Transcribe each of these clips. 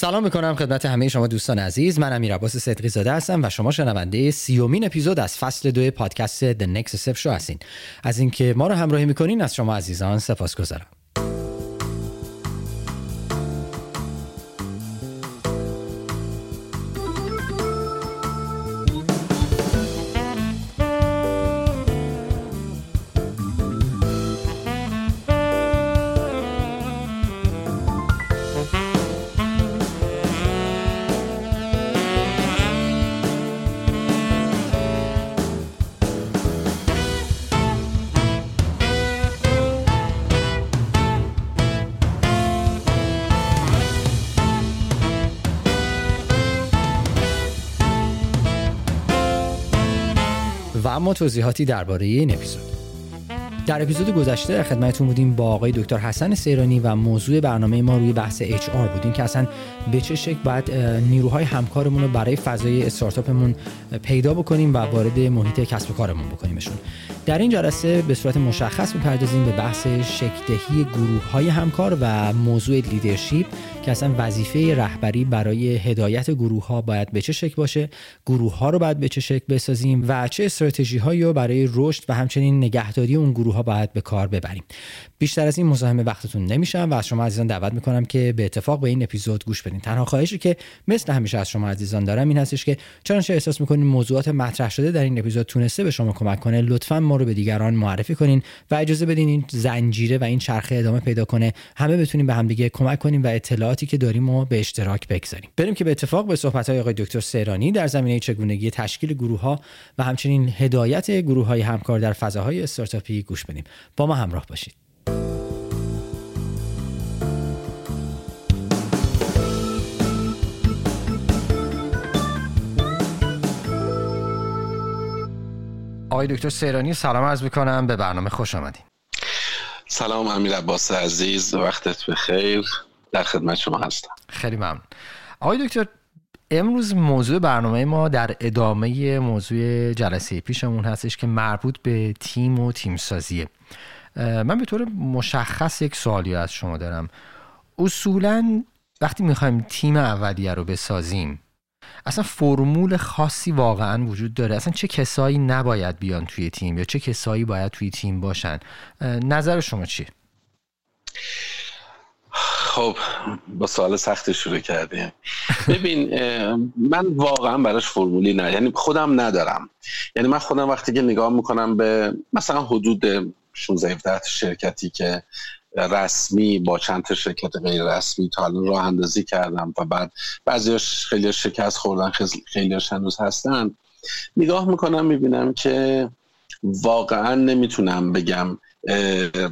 سلام می‌کنم خدمت همه شما دوستان عزیز. من امیر عباس صدقی زاده هستم و شما شنونده سیومین اپیزود از فصل دو پادکست The Next Step شو هستین. از اینکه ما رو همراهی می‌کنین از شما عزیزان سپاسگزارم. توضیحاتی درباره این اپیزود. در اپیزود گذشته خدمتتون بودیم با آقای دکتر حسن سیرانی و موضوع برنامه ما روی بحث اچ آر بودیم که اصلا به چه شکل باید نیروهای همکارمون رو برای فضای استارتاپمون پیدا بکنیم و وارد محیط کسب و کارمون بکنیمشون. در این جلسه به صورت مشخص می‌پردازیم به بحث شکلدهی گروه های همکار و موضوع لیدرشپ که اصلا وظیفه رهبری برای هدایت گروه ها باید به چه شکل باشه گروه ها رو باید به چه شکل بسازیم و چه استراتژی هایی رو برای رشد و همچنین نگهداری اون گروه ها باید به کار ببریم. بیشتر از این مزاحم وقتتون نمیشم و از شما عزیزان دعوت می‌کنم که به اتفاق به این اپیزود گوش بدین. تنها خواهشی که مثل همیشه از شما عزیزان دارم این هستش که چنانچه احساس می‌کنین موضوعات مطرح شده در این اپیزود تونسته به شما کمک کنه لطفا ما رو به دیگران معرفی کنین و اجازه بدین این زنجیره و این چرخه ادامه پیدا کنه. همه بتونیم به همدیگه کمک کنیم و اطلاعاتی که داریم و به اشتراک بگذاریم. بریم که به اتفاق به صحبت های آقای دکتر سیرانی در زمینه چگونگی تشکیل گروه ها و همچنین هدایت گروه های همکار در فضاهای استارتاپی گوش بدیم. با ما همراه باشید. آقای دکتر سیرانی سلام عرض می‌کنم. به برنامه خوش آمدین. سلام امیر عباس عزیز. وقتت بخیر. در خدمت شما هستم. خیلی ممنون. آقای دکتر امروز موضوع برنامه ما در ادامه موضوع جلسه پیشمون هستش که مربوط به تیم و تیم سازیه من به طور مشخص یک سوالی از شما دارم. اصولا وقتی می‌خوایم تیم اولیه رو بسازیم اصلا فرمول خاصی واقعا وجود داره. اصلا چه کسایی نباید بیان توی تیم یا چه کسایی باید توی تیم باشن؟ نظر شما چیه؟ خب با سوال سخت شروع کردیم. ببین من واقعا براش فرمولی نه. یعنی خودم ندارم. یعنی من خودم وقتی که نگاه می‌کنم به مثلا حدود 16 17 شرکتی که رسمی با چند تا شرکت غیر رسمی تا الان راه اندازی کردم و بعد بعضیاش خیلی شکست خوردن خیلیاش هنوز هستن. نگاه می‌کنم می‌بینم که واقعا نمی‌تونم بگم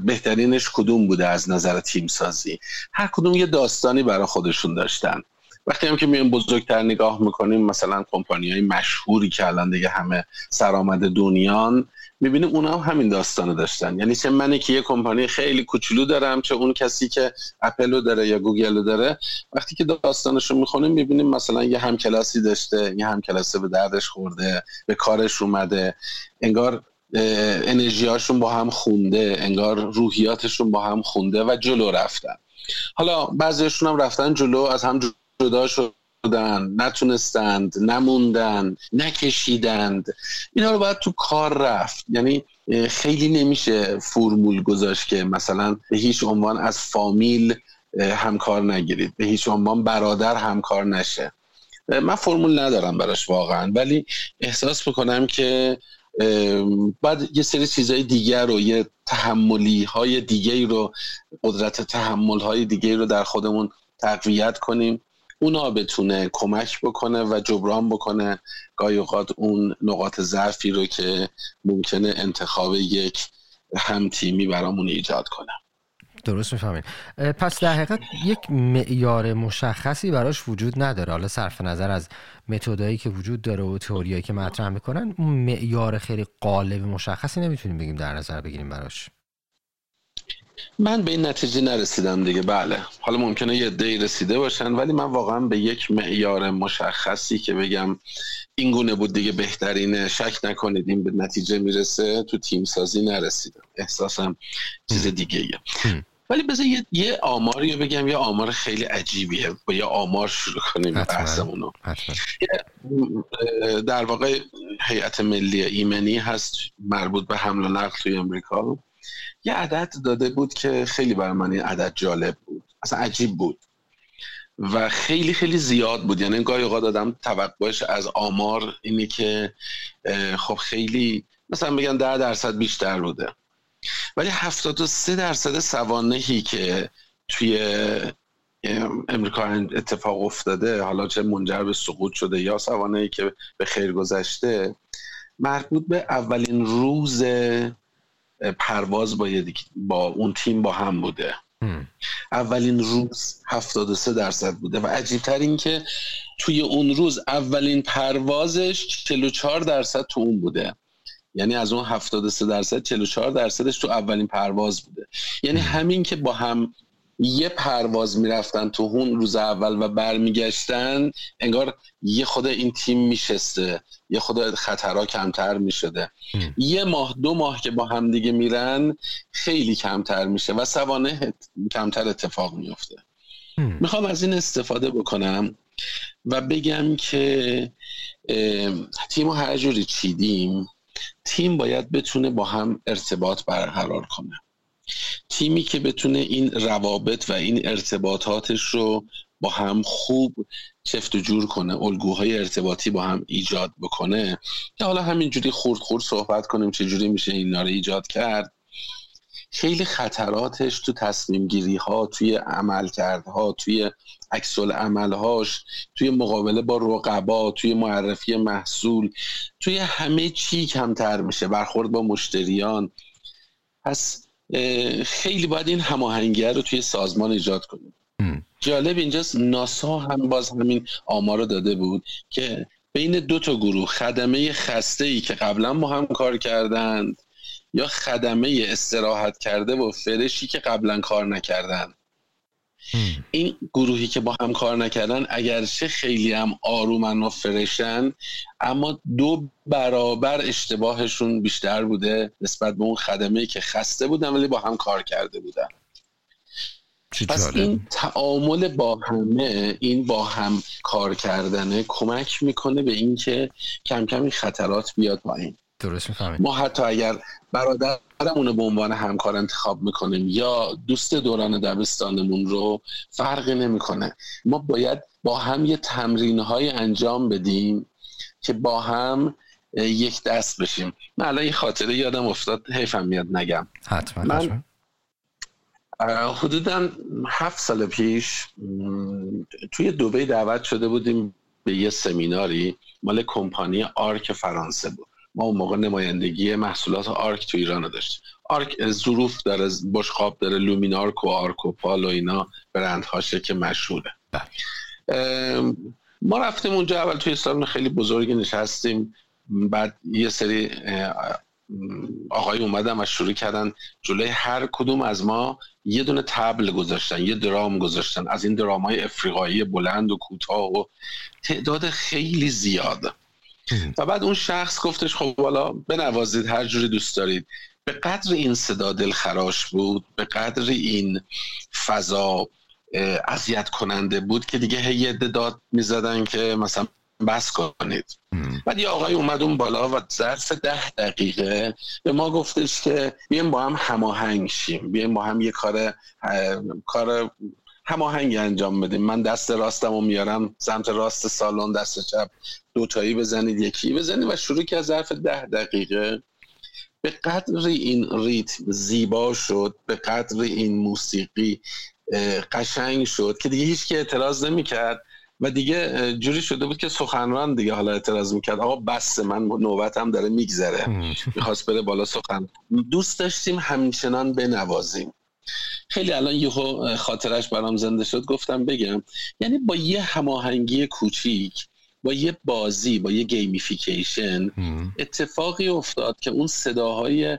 بهترینش کدوم بوده از نظر تیم سازی هر کدوم یه داستانی برای خودشون داشتن. وقتی هم که میایم بزرگتر نگاه می‌کنیم مثلا کمپانی های مشهوری که الان دیگه همه سرآمد دنیان می‌بینیم اونا هم همین داستانو داشتن. یعنی چه منی که یه کمپانی خیلی کوچولو دارم چه اون کسی که اپل رو داره یا گوگل رو داره. وقتی که داستانش رو می‌خونیم می‌بینیم مثلا یه همکلاسی داشته یه همکلاسی به دردش خورده به کارش اومده. انگار انرژیاشون با هم خونده انگار روحیاتشون با هم خونده و جلو رفتن. حالا بعضیشون هم رفتن جلو از هم جدا شدن نتونستند نموندن نکشیدند. اینا رو باید تو کار رفت. یعنی خیلی نمیشه فرمول گذاشت که مثلا به هیچ عنوان از فامیل همکار نگیرید. به هیچ عنوان برادر همکار نشه. من فرمول ندارم براش واقعا. ولی احساس می‌کنم که بعد یه سری چیزهای دیگر رو یه تحملی های دیگه رو قدرت تحمل های دیگه رو در خودمون تقویت کنیم. اونا بتونه کمک بکنه و جبران بکنه. گاهی اوقات اون نقاط ضعفی رو که ممکنه انتخاب یک هم تیمی برامون ایجاد کنه. درست می‌فهمین. پس در حقیقت یک معیار مشخصی براش وجود نداره. حالا صرف نظر از متدایی که وجود داره و تئوریایی که مطرح می‌کنن اون معیار خیلی قالب مشخصی نمی‌تونیم بگیم در نظر بگیریم براش. من به این نتیجه نرسیدم دیگه بله. حالا ممکنه یه دی رسیده باشن ولی من واقعا به یک معیار مشخصی که بگم این گونه بود دیگه بهترینه شک نکنید این به نتیجه می‌رسه تو تیم سازی نرسیدم. احساسم چیز دیگه ایه. ولی بذار یه, یه آماری بگم یه آمار خیلی عجیبیه. با یه آمار شروع کنیم بحثمونو. در واقع هیئت ملی ایمنی هست مربوط به حمل و نقل توی امریکا. یه عدد داده بود که خیلی برای من این عدد جالب بود. اصلا عجیب بود. و خیلی خیلی زیاد بود. یعنی گاهی اوقات دادم توقعش از آمار اینه که خب خیلی مثلا بگن ده درصد بیشتر بوده. ولی 73 درصد سوانهی که توی امریکا اتفاق افتاده حالا چه منجر به سقوط شده یا سوانهی که به خیر گذشته مربوط به اولین روز پرواز با, با اون تیم با هم بوده. اولین روز 73 درصد بوده و عجیبتر این که توی اون روز اولین پروازش 44 درصد تو اون بوده. یعنی از اون 73 درصد 44 درصدش تو اولین پرواز بوده. یعنی همین که با هم یه پرواز می‌رفتن تو اون روز اول و برمیگشتن انگار یه خود این تیم میشسته یه خود خطرها کمتر می‌شده. یه ماه دو ماه که با هم دیگه میرن خیلی کمتر میشه و سوانه کمتر اتفاق میفته می‌خوام از این استفاده بکنم و بگم که تیم هر جوری چیدیم تیم باید بتونه با هم ارتباط برقرار کنه. تیمی که بتونه این روابط و این ارتباطاتش رو با هم خوب چفت و جور کنه الگوهای ارتباطی با هم ایجاد بکنه. که حالا همینجوری خورد خورد صحبت کنیم چجوری میشه اینا رو ایجاد کرد. خیلی خطراتش تو تصمیم گیری ها توی عمل ها توی عکس عملهاش توی مقابله با رقبا توی معرفی محصول توی همه چی کمتر میشه. برخورد با مشتریان. پس خیلی باید این هماهنگی رو توی سازمان ایجاد کنیم. جالب اینجاست ناسا هم باز همین آمار رو داده بود که بین دو تا گروه خدمه خسته ای که قبلا با هم کار کردند یا خدمه استراحت کرده و فرشی که قبلا کار نکردند. این گروهی که با هم کار نکردن اگرچه خیلی هم آرومن و فرشن اما دو برابر اشتباهشون بیشتر بوده نسبت به اون خدمه که خسته بودن ولی با هم کار کرده بودن. پس این تعامل با همه این با هم کار کردنه کمک می‌کنه به اینکه کم کم این خطرات بیاد پایین. درست می‌فهمید. ما حتی اگر برادرمون رو به عنوان همکار انتخاب می‌کنیم یا دوست دوران دبستانمون رو فرقی نمی‌کنه. ما باید با هم یه تمرین های انجام بدیم که با هم یک دست بشیم. من الان یه خاطره یادم افتاد حیفم میاد نگم. حتما من حدودا هفت سال پیش توی دوبی دعوت شده بودیم به یه سمیناری مال کمپانی Arc فرانسه بود. ما اون موقع نمایندگی محصولات Arc تو ایران رو داشتیم. Arc ظروف داره بشقاب داره Luminarc و Arcopal و اینا برندهاشه که مشهوره. ما رفتیم اونجا اول توی سالن خیلی بزرگی نشستیم. بعد یه سری آقای اومدن و شروع کردن. جلوی هر کدوم از ما یه دونه تبل گذاشتن یه درام گذاشتن. از این درام های افریقایی بلند و کوتاه و تعداد خیلی زیاد. و بعد اون شخص گفتش خب حالا بنوازید هر جوری دوست دارید. به قدر این صدا دلخراش بود به قدر این فضا اذیت کننده بود که دیگه هی داد می‌زدن که مثلا بس کنید. بعد یه آقای اومد اون بالا و ظرف ده دقیقه به ما گفتش که بیایم با هم هماهنگ شیم. بیایم با هم یه کار کار هماهنگی انجام بدیم. من دست راستم رو میارم سمت راست سالن دست چپ. دوتایی بزنید یکی بزنید و شروع که از ظرف ده دقیقه. به قدر این ریتم زیبا شد به قدر این موسیقی قشنگ شد که دیگه هیچ که اعتراض نمی‌کرد و دیگه جوری شده بود که سخنران دیگه حالا اعتراض می‌کرد. آقا بس من نوبتم داره میگذره می‌خواست بره بالا سخن. دوست داشتیم همچنان بنوازیم. خیلی الان یه خاطرش برام زنده شد گفتم بگم. یعنی با یه هماهنگی کوچیک با یه بازی با یه gamification اتفاقی افتاد که اون صداهای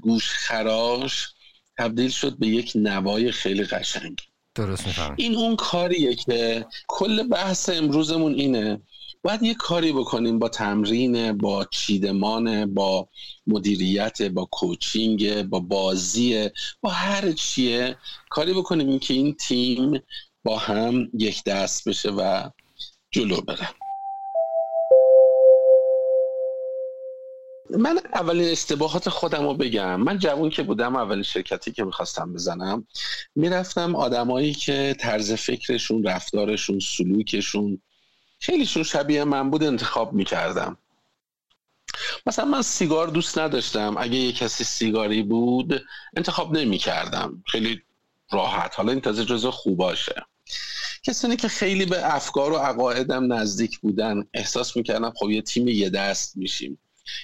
گوشخراش تبدیل شد به یک نوای خیلی قشنگ. درست این اون کاریه که کل بحث امروزمون اینه باید یه کاری بکنیم با تمرین با چیدمان با مدیریت با کوچینگ با بازی با هر چیه کاری بکنیم که این تیم با هم یک دست بشه و جلو بره من اولین اشتباهات خودم رو بگم. من جوان که بودم اولین شرکتی که می‌خواستم بزنم می‌رفتم آدمایی که طرز فکرشون رفتارشون سلوکشون خیلیشون شبیه من بود انتخاب می‌کردم. مثلا من سیگار دوست نداشتم. اگه یه کسی سیگاری بود انتخاب نمی‌کردم. خیلی راحت. حالا این تازه جزء خوباشه. کسانی که خیلی به افکار و عقایدم نزدیک بودن احساس می‌کردم خب یه تیم یه دست میشیم.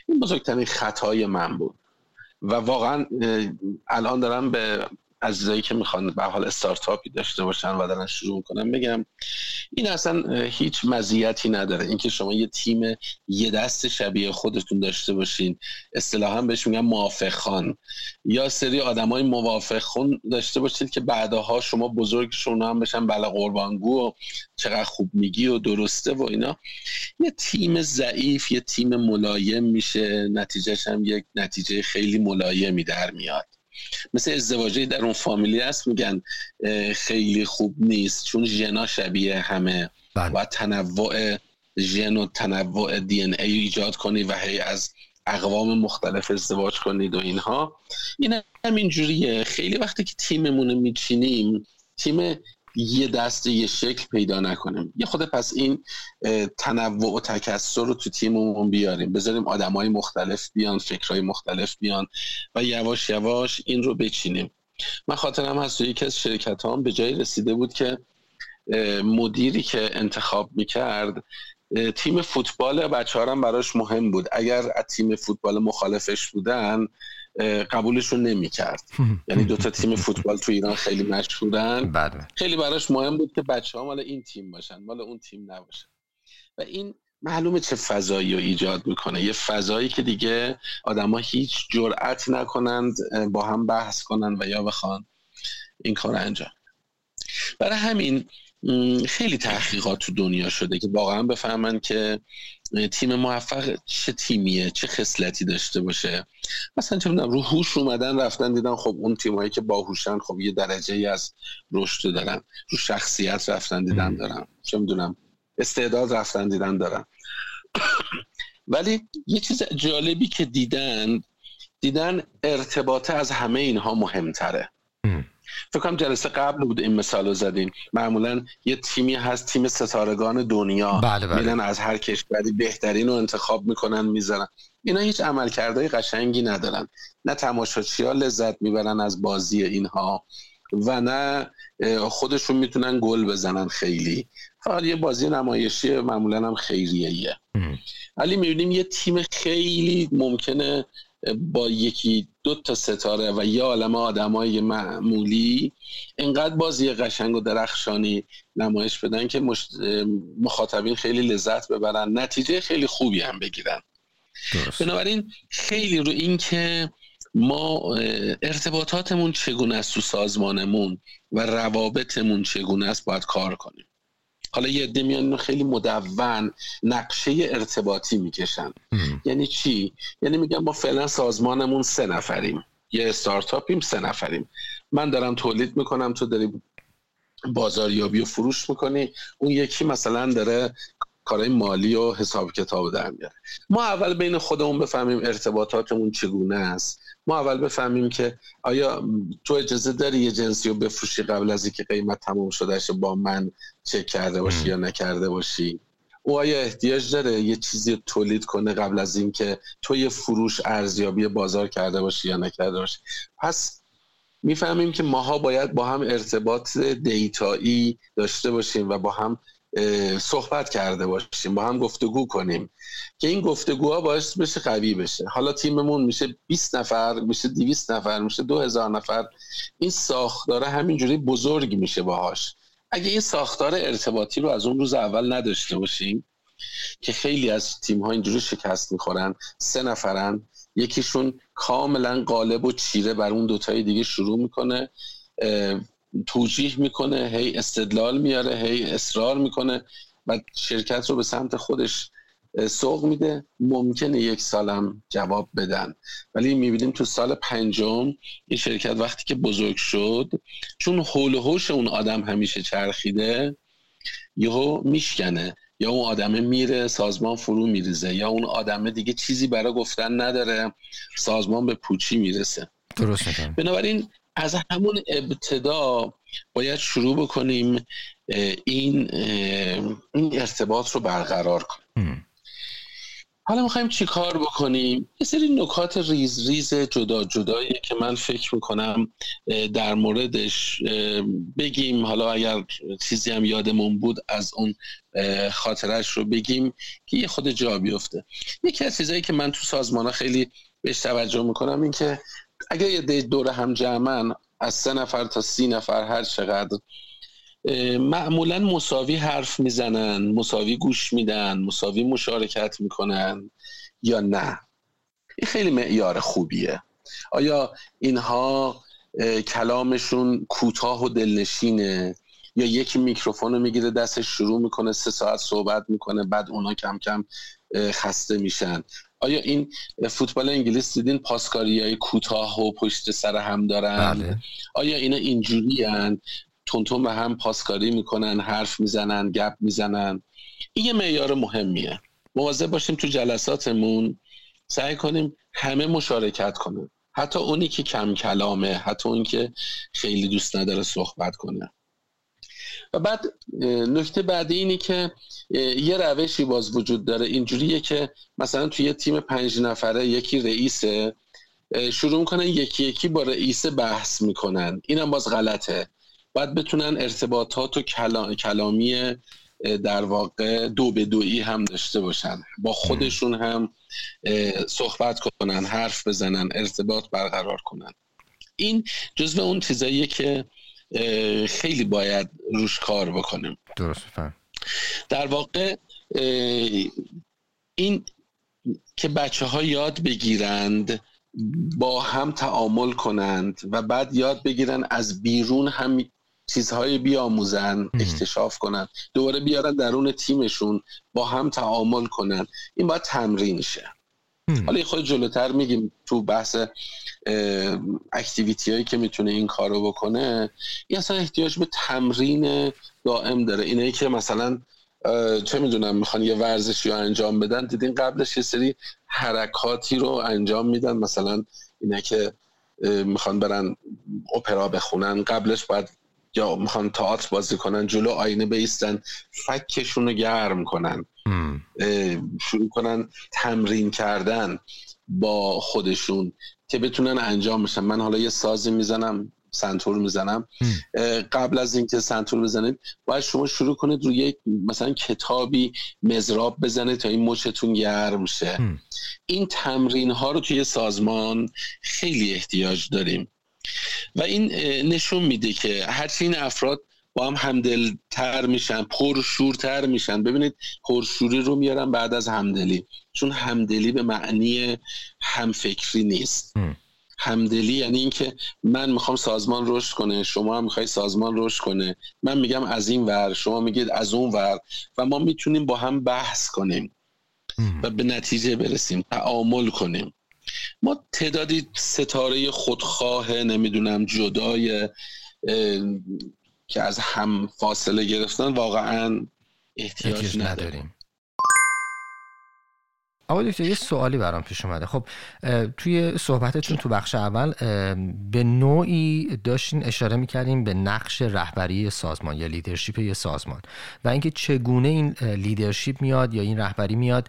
این بزرگترین خطای من بود. و واقعا الان دارم به عزیزایی که می‌خوان به حال استارتاپی داشته باشن و دارن شروع کنن بگم این اصلا هیچ مزیتی نداره. اینکه شما یه تیم یه دست شبیه خودتون داشته باشین اصطلاحا بهش میگن موافق خان یا سری آدمای موافق خون داشته باشید که بعدها شما بزرگشون هم بشن بله قربانگو و چقدر خوب میگی و درسته و اینا. یه تیم ضعیف یه تیم ملایم میشه نتیجهش هم یک نتیجه خیلی ملایمی در میاد. مثل ازدواجی در اون فامیلی هست میگن خیلی خوب نیست چون ژنا شبیه همه. بله. و تنوع ژن و تنوع دی ان ای ایجاد کنی و هی از اقوام مختلف ازدواج کنید و اینها. این همین جوریه خیلی وقتی که تیممون میچینیم تیم یه دست یه شکل پیدا نکنیم. یه خود پس این تنوع و تکسر رو تو تیممون بیاریم. بذاریم آدم های مختلف بیان فکرهای مختلف بیان و یواش یواش این رو بچینیم. من خاطرم هست یکی از شرکت هم به جایی رسیده بود که مدیری که انتخاب می‌کرد تیم فوتبال بچه هم براش مهم بود. اگر از تیم فوتبال مخالفش بودن قبولشون نمی‌کرد. یعنی دو تا تیم فوتبال تو ایران خیلی مشهورن. بله. خیلی براش مهم بود که بچه ها مال این تیم باشن مال اون تیم نباشن. و این معلومه چه فضایی رو ایجاد می‌کنه. یه فضایی که دیگه آدما هیچ جرأت نکنند با هم بحث کنن و یا بخوان این کار انجام برای همین خیلی تحقیقات تو دنیا شده که واقعا بفهمن که تیم موفق چه تیمیه چه خصلتی داشته باشه. مثلا چه می‌دونم رو هوش اومدن رفتن دیدن خب اون تیمایی که باهوشن خب یه درجه ای از رشد دارن. رو شخصیت رفتن دیدن دارن. چه می‌دونم استعداد رفتن دیدن دارن. ولی یه چیز جالبی که دیدن دیدن ارتباطه از همه اینها مهمتره. فکر کنم جلسه قبل بود این مثال رو زدیم. معمولا یه تیمی هست تیم ستارگان دنیا. بله بله. میرن از هر کشوری بهترین رو انتخاب می‌کنن می‌زنن. اینا هیچ عملکردهای قشنگی ندارن. نه تماشاچی ها لذت می‌برن از بازی اینها و نه خودشون می‌تونن گل بزنن خیلی. فقط یه بازی نمایشی معمولا هم خیریه ولی می‌بینیم یه تیم خیلی ممکنه با یکی دو تا ستاره و یه عالم آدمای معمولی انقدر بازی قشنگ و درخشانی نمایش بدن که مخاطبین خیلی لذت ببرن نتیجه خیلی خوبی هم بگیرن درست. بنابراین خیلی رو این که ما ارتباطاتمون چگونه است تو سازمانمون و روابطمون چگونه است باید کار کنیم حالا یه عده میان خیلی مدون نقشه ارتباطی می‌کشن. یعنی چی؟ یعنی میگم ما فعلا سازمانمون سه نفریم. یه استارتاپیم سه نفریم. من دارم تولید می‌کنم تو داری بازاریابی و فروش می‌کنی. اون یکی مثلا داره کارهای مالی و حساب کتاب در میاره. ما اول بین خودمون بفهمیم ارتباطاتمون چگونه است. ما اول بفهمیم که آیا تو اجازه داری یه جنسی رو بفروشی قبل از اینکه قیمت تمام شدهش با من چک کرده باشی یا نکرده باشی؟ او آیا احتیاج داره یه چیزی تولید کنه قبل از اینکه تو یه فروش ارزیابی بازار کرده باشی یا نکرده باشی؟ پس می‌فهمیم که ماها باید با هم ارتباط دیتایی داشته باشیم و با هم صحبت کرده باشیم با هم گفتگو کنیم که این گفتگوها باعث بشه قوی بشه. حالا تیممون میشه 20 نفر میشه 200 نفر میشه 2000 نفر. این ساختاره همینجوری بزرگ میشه باهاش. اگه این ساختار ارتباطی رو از اون روز اول نداشته باشیم که خیلی از تیم ها اینجوری شکست می‌خورن سه نفرن یکیشون کاملا قالب و چیره بر اون دوتای دیگه شروع می‌کنه توجیح می‌کنه هی استدلال میاره هی اصرار می‌کنه و شرکت رو به سمت خودش سوق میده. ممکنه یک سالم جواب بدن. ولی می‌بینیم تو سال پنجم این شرکت وقتی که بزرگ شد چون حول و حوش اون آدم همیشه چرخیده یهو میشکنه. یا اون آدمه میره سازمان فرو میریزه. یا اون آدمه دیگه چیزی برای گفتن نداره سازمان به پوچی می‌رسه. درست بنابراین از همون ابتدا باید شروع بکنیم این این ارتباط رو برقرار کنیم. حالا می‌خوایم چی کار بکنیم؟ یه سری نکات ریز ریز جدا جدایی که من فکر می‌کنم در موردش بگیم. حالا اگر چیزی هم یادمون بود از اون خاطرش رو بگیم که یه خود جا بیفته. یکی از چیزایی که من تو سازمان ها خیلی بهش توجه می‌کنم این که اگر یه دور هم جمعن از سه نفر تا سی نفر هر چقدر معمولا مساوی حرف می‌زنن مساوی گوش میدن مساوی مشارکت می‌کنن یا نه. این خیلی معیار خوبیه. آیا اینها کلامشون کوتاه و دلنشینه؟ یا یکی میکروفون رو می‌گیره دستش شروع می‌کنه سه ساعت صحبت می‌کنه بعد اونا کم کم خسته میشن. آیا این فوتبال انگلیس دیدین پاسکاری های کوتاه و پشت سر هم دارن؟ بله. آیا اینا اینجوری تونتون به هم پاسکاری می‌کنن حرف می‌زنن گپ می‌زنن؟ این یه معیار مهمیه. مواظب باشیم تو جلساتمون سعی کنیم همه مشارکت کنن. حتی اونی که کم کلامه حتی اون که خیلی دوست نداره صحبت کنه. و بعد نکته بعدی اینی که یه روشی باز وجود داره. اینجوریه که مثلا توی یه تیم پنج نفره یکی رئیسه شروع می‌کنن یکی یکی با رئیس بحث می‌کنن. اینم باز غلطه. باید بتونن ارتباطات و کلامی در واقع دو به دویی هم داشته باشن. با خودشون هم صحبت کنن حرف بزنن ارتباط برقرار کنن. این جزو اون چیزاییه که خیلی باید روش کار بکنیم درست در واقع این که بچه ها یاد بگیرند با هم تعامل کنند و بعد یاد بگیرن از بیرون هم چیزهای بیاموزن اکتشاف کنن دوباره بیارن درون تیمشون با هم تعامل کنن. این باید تمرین شه. حالا خود جلوتر میگیم تو بحث اکتیویتی هایی که می‌تونه این کارو بکنه این اصلا احتیاج به تمرین دائم داره. اینه که مثلا چه می‌دونم می‌خوان یه ورزشی رو انجام بدن دیدین قبلش یه سری حرکاتی رو انجام میدن. مثلا اینه که می‌خوان برن اپرا بخونن. قبلش باید یا می‌خوان تئاتر بازی کنن جلو آینه بیستن فکشون رو گرم کنن. شروع کنن تمرین کردن با خودشون که بتونن انجام بشن. من حالا یه سازی می‌زنم سنتور می‌زنم. قبل از اینکه سنتور بزنید باید شما شروع کنید روی یک مثلا کتابی مزراب بزنید تا این مچتون گرم شه. این تمرین ها رو توی سازمان خیلی احتیاج داریم. و این نشون میده که هرچی این افراد با هم همدلتر میشن پرشورتر میشن. ببینید پرشوری رو میارن بعد از همدلی. چون همدلی به معنی همفکری نیست. همدلی یعنی اینکه من می‌خوام سازمان رشد کنه شما هم می‌خوای سازمان رشد کنه. من میگم از این ور شما میگید از اون ور. و ما می‌تونیم با هم بحث کنیم و به نتیجه برسیم تعامل کنیم. ما تعدادی ستاره خودخواه نمی‌دونم جدای که از هم فاصله گرفتن واقعا احتیاج نداریم. آقا دکتر یه سوالی برام پیش اومده. خب توی صحبتتون تو بخش اول به نوعی داشتین اشاره می‌کردیم به نقش رهبری سازمان یا leadership یه سازمان و اینکه چگونه این leadership میاد یا این رهبری میاد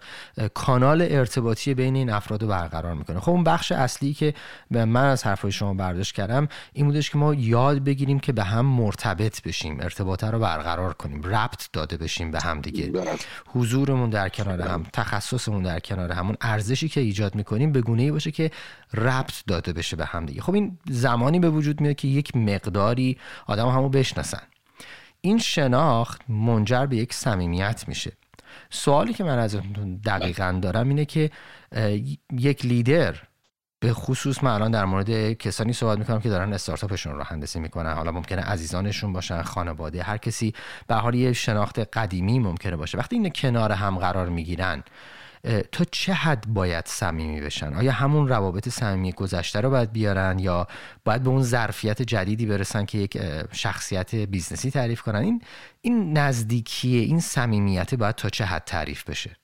کانال ارتباطی بین این افراد رو برقرار می‌کنه. خب اون بخش اصلی که من از حرفای شما برداشت کردم این بودش که ما یاد بگیریم که به هم مرتبط بشیم ارتباط رو برقرار کنیم ربط داده بشیم به هم دیگه. حضورمون در کنار هم تخصصمون در کنار همون ارزشی که ایجاد می‌کنیم به گونه ای باشه که ربط داده بشه به هم دیگه. خب این زمانی به وجود میاد که یک مقداری آدم همو بشناسن. این شناخت منجر به یک صمیمیت میشه. سوالی که من از دقیقا دارم اینه که یک لیدر به خصوص من الان در مورد کسانی صحبت می‌کنم که دارن استارتاپشون رو هندسی می‌کنن. حالا ممکنه عزیزانشون باشن خانواده هر کسی به حال یه شناخت قدیمی ممکنه باشه. وقتی این کنار هم قرار می‌گیرن تا چه حد باید صمیمی بشن؟ آیا همون روابط صمیمی گذشته رو باید بیارن یا باید به اون ظرفیت جدیدی برسن که یک شخصیت business ی تعریف کنن؟ این این نزدیکی این صمیمیت باید تا چه حد تعریف بشه؟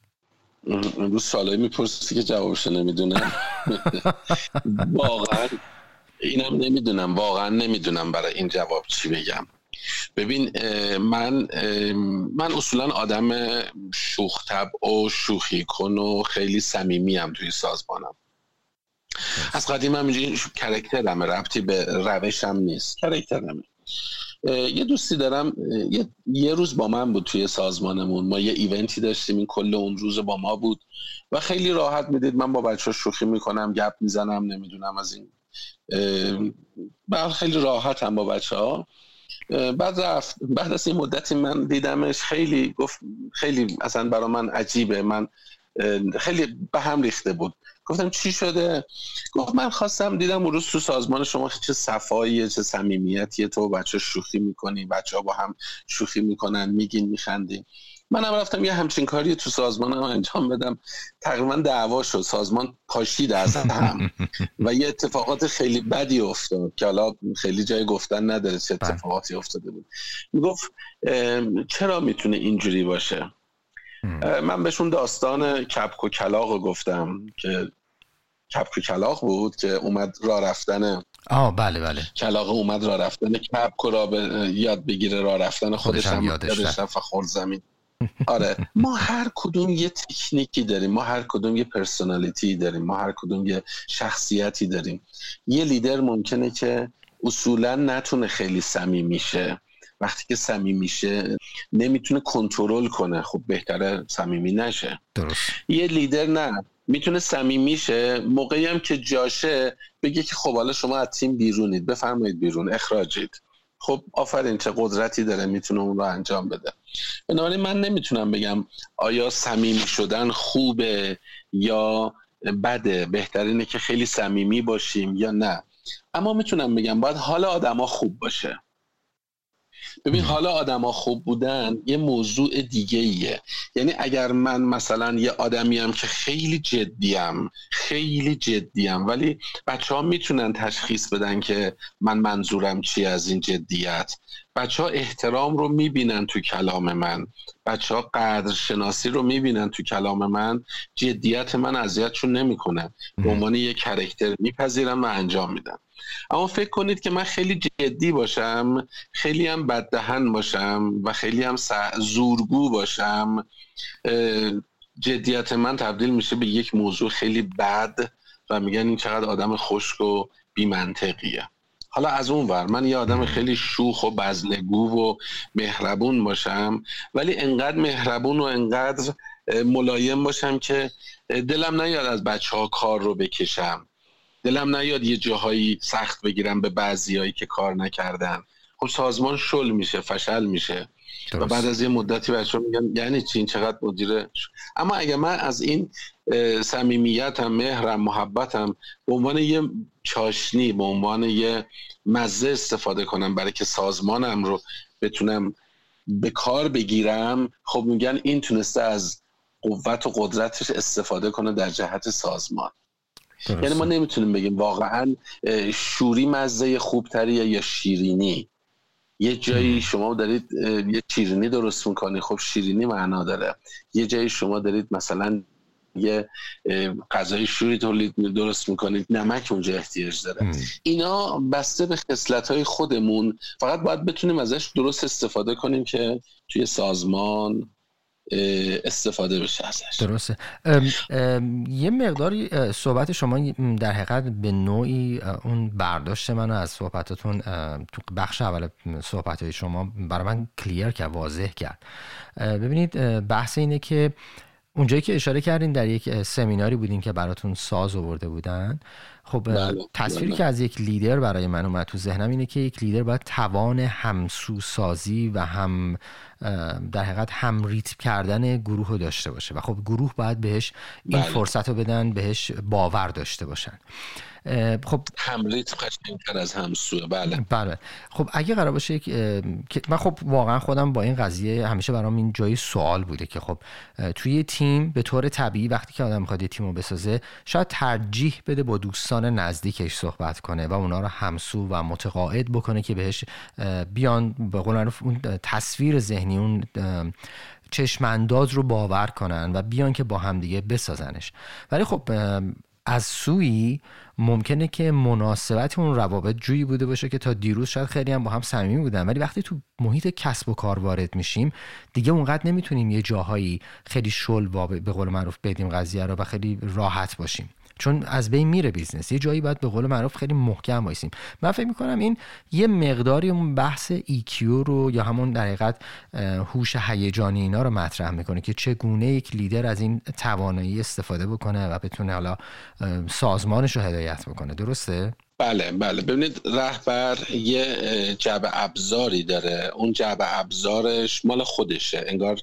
امروز سوالایی می‌پرسی که جوابش نمی‌دونم. واقعا اینم نمی‌دونم واقعا نمی‌دونم برای این جواب چی بگم. ببین من من اصولا آدم شوخ و شوخی کن و خیلی صمیمی هم توی سازمانم. از قدیم هم اینجوری کرکترمه ربطی به روشم نیست. کرکترمه یه دوستی دارم یه،, یه روز با من بود توی سازمانمون. ما یه ایونتی داشتیم این کل اون روز با ما بود. و خیلی راحت می‌دید من با بچه شوخی می‌کنم گپ می‌زنم نمی‌دونم از این بعد خیلی راحت هم با بچه ها بعد رفت. بعد از این مدتی من دیدمش خیلی گفت خیلی اصلا برا من عجیبه. من خیلی به هم ریخته بود. گفتم چی شده؟ گفت من خواستم دیدم اون روز تو سازمان شما چه صفاییه چه صمیمیتیه. تو بچه شوخی می‌کنی بچه ها با هم شوخی می‌کنن میگین میخندین. منم رفتم یه همچین کاری تو سازمان هم انجام بدم. تقریبا دعوا شد. سازمان پاشید از هم. و یه اتفاقات خیلی بدی افتاد که حالا خیلی جای گفتن نداره چه بله. اتفاقاتی افتاده بود. می‌گفت چرا می‌تونه اینجوری باشه؟ من بهشون داستان کپک و کلاق گفتم که کپک و کلاق بود که اومد را رفتن. آه بله بله. کلاق اومد را رفتن. کپک را یاد بگیره را رفتن. خودش هم یادش رفت. خورد زمین. آره. ما هر کدوم یه تکنیکی داریم. ما هر کدوم یه پرسونالیتی داریم. ما هر کدوم یه شخصیتی داریم. یه لیدر ممکنه که اصولا نتونه خیلی صمیمی میشه. وقتی که صمیمی میشه نمی‌تونه کنترل کنه. خب بهتره صمیمی نشه. درست. یه لیدر نه. می‌تونه صمیمی میشه موقعی هم که جاشه بگه که خب حالا شما از تیم بیرونید. بفرمایید بیرون. اخراجید. خب آفرین چه قدرتی داره. می‌تونه اون رو انجام بده. بنابراین من نمی‌تونم بگم آیا صمیمی شدن خوبه یا بده. بهترینه که خیلی صمیمی باشیم یا نه. اما می‌تونم بگم باید حال آدما خوب باشه. ببین حالا آدما خوب بودن یه موضوع دیگه ایه یعنی اگر من مثلا یه آدمیم که خیلی جدیم خیلی جدیم ولی بچه ها می‌تونن تشخیص بدن که من منظورم چی از این جدیت. بچه ها احترام رو می‌بینن تو کلام من. بچه ها قدر شناسی رو می‌بینن تو کلام من. جدیت من اذیتشون نمی‌کنه. به عنوان یه کرکتر میپذیرم و انجام میدم. اما فکر کنید که من خیلی جدی باشم خیلی هم بددهن باشم و خیلی هم زورگو باشم جدیت من تبدیل میشه به یک موضوع خیلی بد و میگن این چقدر آدم خشک و بیمنطقیه. حالا از اون ور من یه آدم خیلی شوخ و بزلگو و مهربون باشم ولی انقدر مهربون و انقدر ملایم باشم که دلم نیاد از بچه ها کار رو بکشم. دلم نیاد یه جاهایی سخت بگیرم به بعضیایی که کار نکردن. خب سازمان شل میشه فشل میشه. و بعد از یه مدتی بچه میگن یعنی چین چقدر مدیره؟ اما اگه من از این صمیمیتم مهرم محبتم به عنوان یه چاشنی به عنوان یه مزه استفاده کنم برای که سازمانم رو بتونم به کار بگیرم خب میگن این تونسته از قوت و قدرتش استفاده کنه در جهت سازمان. یعنی ما نمی‌تونیم بگیم واقعا شوری مزه خوبتریه یا شیرینی. یه جایی شما دارید یه شیرینی درست می‌کنی خب شیرینی معنا داره. یه جایی شما دارید مثلا یه غذای شوری تولید درست می‌کنید نمک اونجا احتیاج داره. اینا بسته به خصلت های خودمون. فقط باید بتونیم ازش درست استفاده کنیم که توی سازمان استفاده بشه ازش. درسته. یه مقداری صحبت شما در حقیقت به نوعی اون برداشت منو از صحبتاتون تو بخش اول صحبت های شما برای من کلیر کرد واضح کرد. ببینید بحث اینه که اونجایی که اشاره کردین در یک سمیناری بودین که براتون ساز آورده بودن خب بله، تصویری بله. که از یک لیدر برای من اومد تو ذهنم اینه که یک لیدر باید توان همسو سازی و هم در حقیقت هم ریتم کردن گروه رو داشته باشه و خب گروه باید بهش این بله. فرصت رو بدن بهش باور داشته باشن خب همریت قشنگتر از همسوه بله. بله. خب اگه قرار باشه که من خب واقعا خودم با این قضیه همیشه برام این جایی سوال بوده که خب توی تیم به طور طبیعی وقتی که آدم می‌خواد تیم رو بسازه شاید ترجیح بده با دوستان نزدیکش صحبت کنه و اونا رو همسو و متقاعد بکنه که بهش بیان به قول اون تصویر ذهنی اون چشمانداز رو باور کنن و بیان که با همدیگه بسازنش. ولی خب از سوی ممکنه که مناسبت اون روابط جوری بوده باشه که تا دیروز شاید خیلی هم با هم صمیمی بودن. ولی وقتی تو محیط کسب و کار وارد میشیم دیگه اونقدر نمی‌تونیم یه جاهایی خیلی شل به قول معروف بدیم قضیه رو و خیلی راحت باشیم. چون از بین میره business. یه جایی باید به قول معروف خیلی محکم وایسیم. من فکر می‌کنم این یه مقداری اون بحث EQ رو یا همون در حقیقت هوش هیجانی اینا رو مطرح می‌کنه که چگونه یک لیدر از این توانایی استفاده بکنه و بتونه حالا سازمانش رو هدایت بکنه. درسته؟ بله بله. ببینید رهبر یه جعب ابزاری داره. اون جعب ابزارش مال خودشه. انگار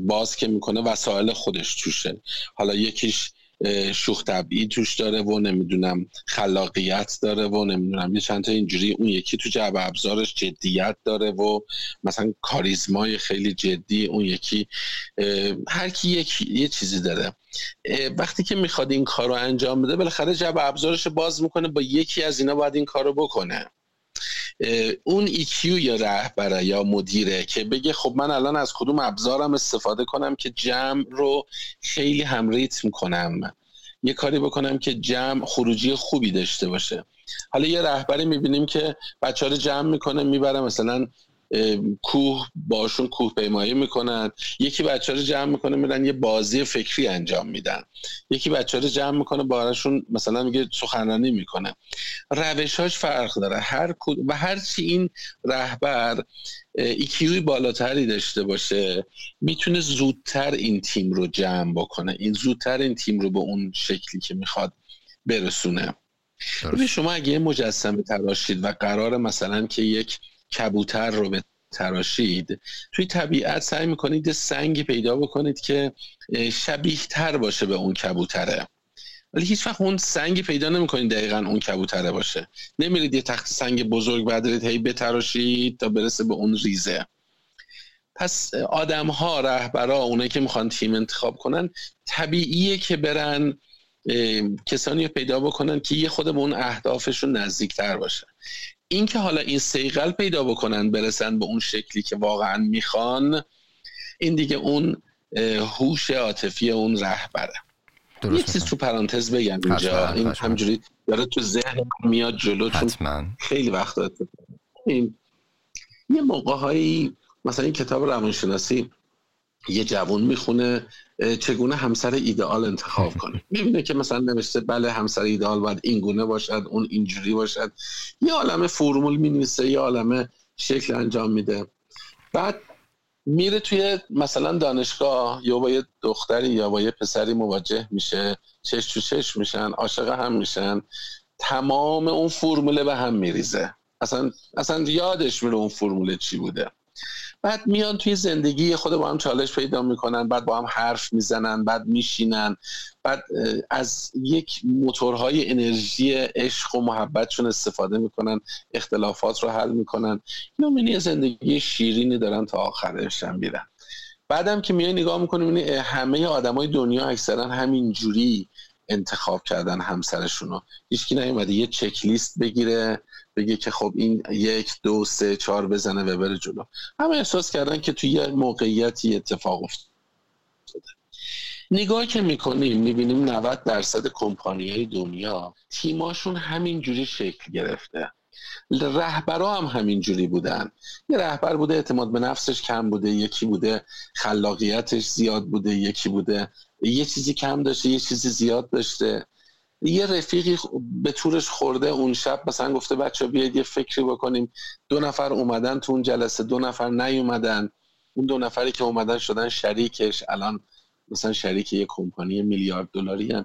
باز که می‌کنه وسایل خودش توشه. حالا یکیش شوخ طبعی توش داره و نمی‌دونم خلاقیت داره و نمی‌دونم یه چند تا اینجوری اون یکی تو جعب ابزارش جدیت داره و مثلا کاریزمای خیلی جدی اون یکی هر کی یک یه چیزی داره. وقتی که می‌خواد این کار رو انجام بده بالاخره جعب ابزارش باز می‌کنه با یکی از اینا باید این کار رو بکنه. اون EQ یا رهبره یا مدیره که بگه خب من الان از کدوم ابزارم استفاده کنم که جمع رو خیلی هم ریتم کنم. یه کاری بکنم که جمع خروجی خوبی داشته باشه. حالا یه رهبری می‌بینیم که بچه رو جمع می‌کنه می‌بره مثلا کوه باشون کوه پیمایی می‌کنن. یکی بچه رو جمع می‌کنه میرن یه بازی فکری انجام میدن. یکی بچه رو جمع می‌کنه بارشون مثلا میگه سخنرانی می‌کنه. روشاش فرق داره. هر و هر چی این رهبر ایکیوی بالاتری داشته باشه می‌تونه زودتر این تیم رو جمع بکنه. این زودتر این تیم رو به اون شکلی که می‌خواد برسونه. شما اگه مجسمه تراشید و قرار مثلا که یک کبوتر رو به تراشید توی طبیعت سعی می‌کنید سنگی پیدا بکنید که شبیه تر باشه به اون کبوتره. ولی هیچ وقت اون سنگی پیدا نمی‌کنید دقیقا اون کبوتره باشه. نمیرید یه تخت سنگ بزرگ بدرید هی بتراشید تا برسه به اون ریزه. پس آدم ها رهبرا اونایی که می‌خوان تیم انتخاب کنن طبیعیه که برن کسانی رو پیدا بکنن که یه خود به اون اهدافشون نزدیکتر باشه. اینکه حالا این سیقل پیدا بکنن برسن به اون شکلی که واقعا می‌خوان این دیگه اون هوش عاطفی اون رهبره. یه چیز تو پرانتز بگم اینجا. این همجوری داره تو ذهن میاد جلو چون خیلی وقت این یه موقع هایی مثلا این کتاب روانشناسی یه جوون می‌خونه چگونه همسر ایدئال انتخاب کنه؟ می‌بینه که مثلا نوشته بله همسر ایدئال باید این گونه باشد اون اینجوری باشد. یه عالم فرمول می‌نویسه یه عالم شکل انجام میده. بعد میره توی مثلا دانشگاه یا با یه دختری یا با یه پسری مواجه میشه چش تو چش میشن عاشق هم میشن. تمام اون فرموله به هم میریزه. اصلا اصلا یادش میره اون فرموله چی بوده. بعد میان توی زندگی خود با هم چالش پیدا می‌کنن بعد با هم حرف می‌زنن بعد میشینن. بعد از یک موتورهای انرژی عشق و محبتشون استفاده می‌کنن اختلافات رو حل می‌کنن. اینو زندگی شیرینی دارن تا آخرش هم بیرن بعدم که میای نگاه می‌کنیم همه آدمای دنیا اکثرا همین جوری انتخاب کردن همسرشونو. هیچکی نیومده یه چک لیست بگیره. بگه که خب این یک دو سه چهار بزنه و بره جلو. همه احساس کردن که توی یه موقعیتی اتفاق افتاده. نگاه که می‌کنیم می‌بینیم 90 درصد کمپانی دنیا تیماشون همین جوری شکل گرفته. رهبرا هم همین جوری بودن. یه رهبر بوده اعتماد به نفسش کم بوده یکی بوده خلاقیتش زیاد بوده یکی بوده یه چیزی کم داشته یه چیزی زیاد داشته. یه رفیقی به طورش خورده اون شب مثلا گفته بچه بیاید یه فکری بکنیم. دو نفر اومدن تو اون جلسه دو نفر نیومدن. اون دو نفری که اومدن شدن شریکش الان مثلا شریک یه کمپانی میلیارد دلاری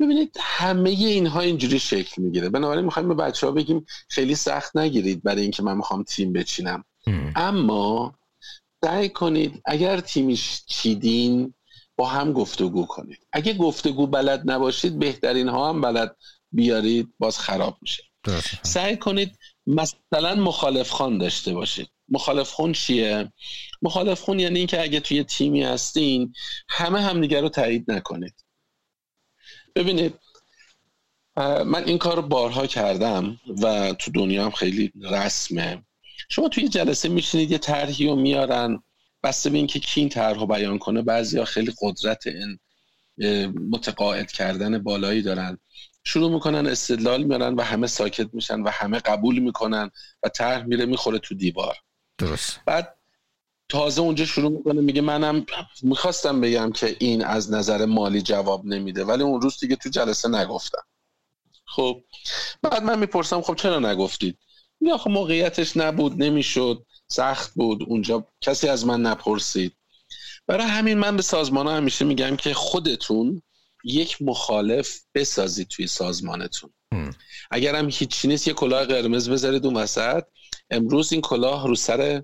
ببینید همه اینها اینجوری شکل می‌گیره. بنابراین می‌خوایم به بچه ها بگیم خیلی سخت نگیرید برای اینکه من می‌خوام تیم بچینم. اما سعی کنید اگر تیمیش چیدین با هم گفتگو کنید. اگه گفتگو بلد نباشید بهترین ها هم بلد بیارید باز خراب میشه. سعی کنید مثلا مخالف خان داشته باشید. مخالف خون چیه؟ مخالف خون یعنی اینکه اگه توی تیمی هستین همه همدیگر رو تایید نکنید. ببینید من این کار رو بارها کردم و تو دنیا هم خیلی رسمه. شما توی جلسه میشینید یه طرحی رو میارن. بسته به اینکه کی این طرح رو بیان کنه بعضیا خیلی قدرت این متقاعد کردن بالایی دارن. شروع می‌کنن استدلال میارن و همه ساکت میشن و همه قبول می‌کنن و طرح میره می‌خوره تو دیوار. درست. بعد تازه اونجا شروع می‌کنه میگه منم می‌خواستم بگم که این از نظر مالی جواب نمیده ولی اون روز دیگه تو جلسه نگفتم. خب بعد من می‌پرسم خب چرا نگفتید؟ یا خب موقعیتش نبود نمی‌شد. سخت بود. اونجا کسی از من نپرسید. برای همین من به سازمان ها همیشه میگم که خودتون یک مخالف بسازید توی سازمانتون. اگر هم هیچی نیست یه کلاه قرمز بذارید اون وسط. امروز این کلاه رو سر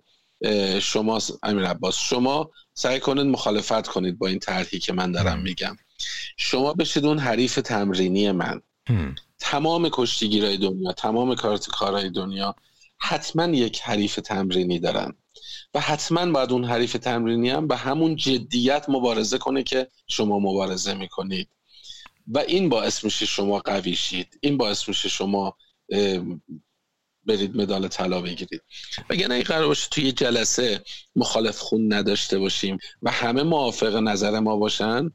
شما امیر عباس شما سعی کنید مخالفت کنید با این طرحی که من دارم میگم. شما بشید اون حریف تمرینی من. تمام کشتیگیرای دنیا تمام کارت کارهای دنیا حتما یک حریف تمرینی دارن و حتما باید اون حریف تمرینی هم به همون جدیت مبارزه کنه که شما مبارزه می‌کنید. و این باعث میشه شما قوی شید. این باعث میشه شما برید مدال طلا بگیرید. وگرنه این قرار باشه توی جلسه مخالف خون نداشته باشیم و همه موافق نظر ما باشن؟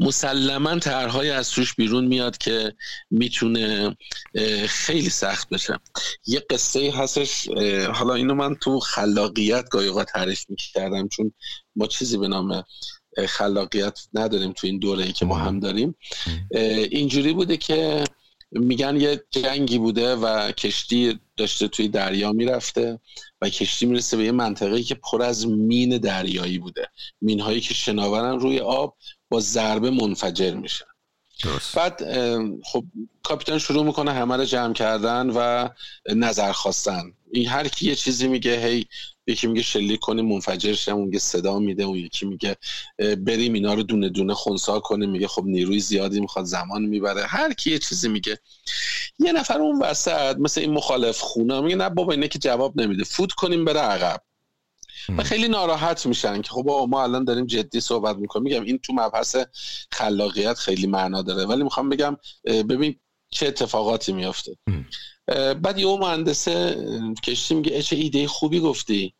مسلما طرحهای از توش بیرون میاد که می‌تونه خیلی سخت بشه. یه قصه هستش حالا اینو من تو خلاقیت گاهی تعریف می‌کردم چون ما چیزی به نام خلاقیت نداریم تو این دوره ای که ما هم داریم. اینجوری بوده که میگن یه جنگی بوده و کشتی داشته توی دریا می‌رفته و کشتی می‌رسه به یه منطقه که پر از مین دریایی بوده. مین هایی که شناورن روی آب با ضربه منفجر میشن بعد خب کاپیتان شروع می‌کنه همه رو جمع کردن و نظر خواستن. این هر کی یه چیزی میگه هی یکی میگه شلیک کنیم منفجر شم اون میگه صدا میده اون یکی میگه بریم اینا رو دونه دونه خونسا کنیم میگه خب نیروی زیادی می‌خواد زمان می‌بره. هر کی یه چیزی میگه. یه نفر اون وسط مثل این مخالف خونه میگه نه بابا اینه که جواب نمیده. فوت کنیم بره عقب. و خیلی ناراحت میشن که خب ما الان داریم جدی صحبت می‌کنیم. میگم این تو مبحث خلاقیت خیلی معنا داره. ولی می‌خوام بگم ببین چه اتفاقاتی میافته. بعد یه مهندسه کشتی میگه چه ایده خوبی گفتی.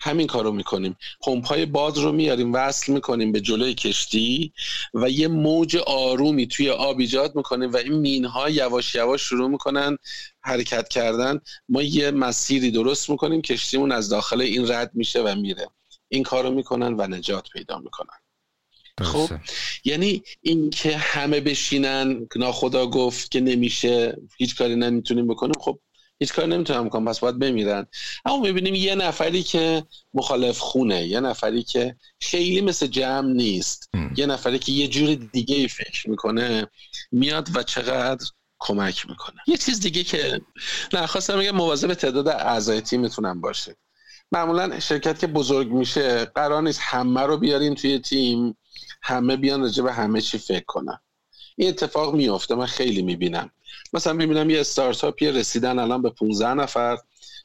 همین کارو می‌کنیم. پمپ باد رو میاریم وصل می‌کنیم به جلوی کشتی و یه موج آرومی توی آب ایجاد می‌کنیم و این مین ها یواش یواش شروع می‌کنن حرکت کردن. ما یه مسیری درست می‌کنیم کشتیمون از داخل این رد میشه و میره. این کارو می‌کنن و نجات پیدا می‌کنن. خب یعنی اینکه همه بشینن ناخدا گفت که نمیشه هیچ کاری نمی‌تونیم بکنیم. خب هیچ کاری نمی‌تونم کنم پس باید بمیرن. اما می‌بینیم یه نفری که مخالف خونه یه نفری که خیلی مثل جمع نیست یه نفری که یه جور دیگه فکر می‌کنه میاد و چقدر کمک می‌کنه. یه چیز دیگه که نه خواستم بگم مواظب تعداد اعضای تیمتونم باشه. معمولا شرکت که بزرگ میشه قرار نیست همه رو بیارین توی تیم همه بیان راجع به همه چی فکر کنن. این اتفاق میافته من خیلی می‌بینم. مثلا می‌بینم یه استارتاپی رسیدن الان به 15 نفر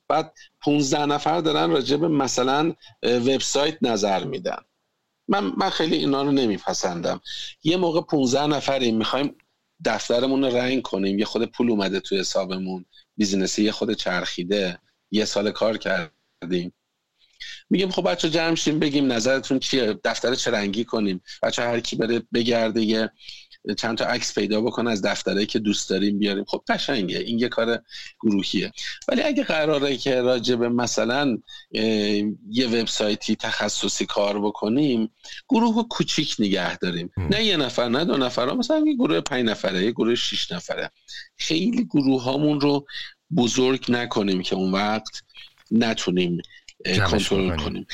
بعد 15 نفر دارن راجع به مثلا وبسایت نظر میدن. من من خیلی اینا رو نمیپسندم. یه موقع 15 نفریم می‌خوایم دفترمون رو رنگ کنیم. یه خود پول اومده توی حسابمون بیزینسی یه خود چرخیده. یه سال کار کردیم. میگیم خب بچه جمع شیم بگیم نظرتون چیه؟ دفتر چه رنگی کنیم؟ بچه هر کی بره بگرده یه چند تا عکس پیدا بکن از دفترهایی که دوست داریم بیاریم. خب قشنگه این یه کار گروهیه. ولی اگه قراره که راجع به مثلا یه وبسایتی تخصصی کار بکنیم گروه کوچیک نگه داریم. نه یه نفر نه دو نفر مثلا یه گروه پنج نفره یه گروه شیش نفره. خیلی گروه هامون رو بزرگ نکنیم که اون وقت نتونیم کنترل کنیم.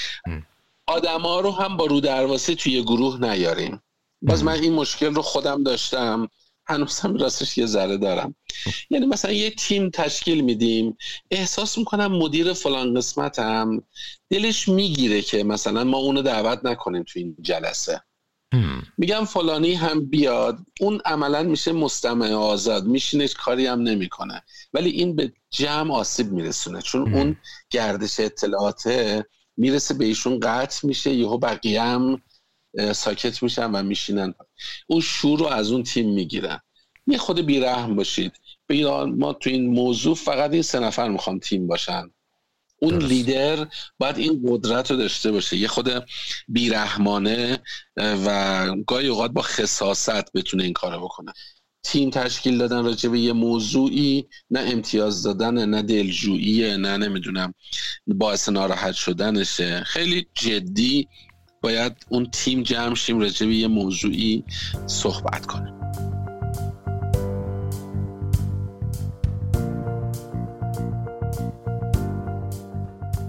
آدما رو هم با رو درواسی توی گروه نیاریم. باز من این مشکل رو خودم داشتم. هنوزم راستش یه ذره دارم. یعنی مثلا یه تیم تشکیل میدیم احساس می‌کنم مدیر فلان قسمتم. دلش می‌گیره که مثلا ما اونو دعوت نکنیم تو این جلسه. میگم فلانی هم بیاد اون عملا میشه مستمع آزاد میشینه کاری هم نمی‌کنه. ولی این به جمع آسیب میرسونه. چون اون گردش اطلاعاته می‌رسه به ایشون قطع میشه یهو بقیه هم ساکت میشن و میشینن. اون شور رو از اون تیم می‌گیرن. یه خود بیرحم باشید. ما تو این موضوع فقط این سه نفر می‌خوام تیم باشن. اون لیدر باید این قدرت رو داشته باشه. یه خود بیرحمانه و گاهی اوقات با خصاصت بتونه این کارو بکنه. تیم تشکیل دادن راجع به یه موضوعی نه امتیاز دادن نه دلجویی نه نمی‌دونم باعث ناراحت شدنشه. خیلی جدی باید اون تیم جمع شیم راجع یه موضوعی صحبت کنیم.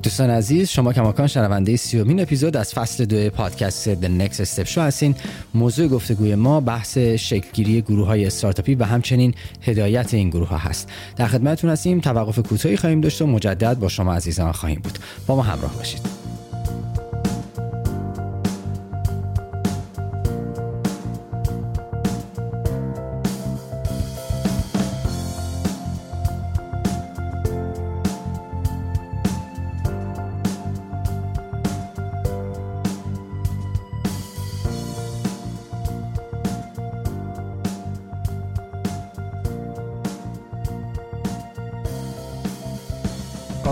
دوستان عزیز شما کماکان شنونده سیومین اپیزود از فصل دو پادکست The Next Step Show هستین. موضوع گفتگوی ما بحث شکلگیری گروه های استارتاپی و همچنین هدایت این گروه ها هست. در خدمتتون هستیم توقف کوتاهی خواهیم داشت و مجدد با شما عزیزان خواهیم بود. با ما همراه باشید.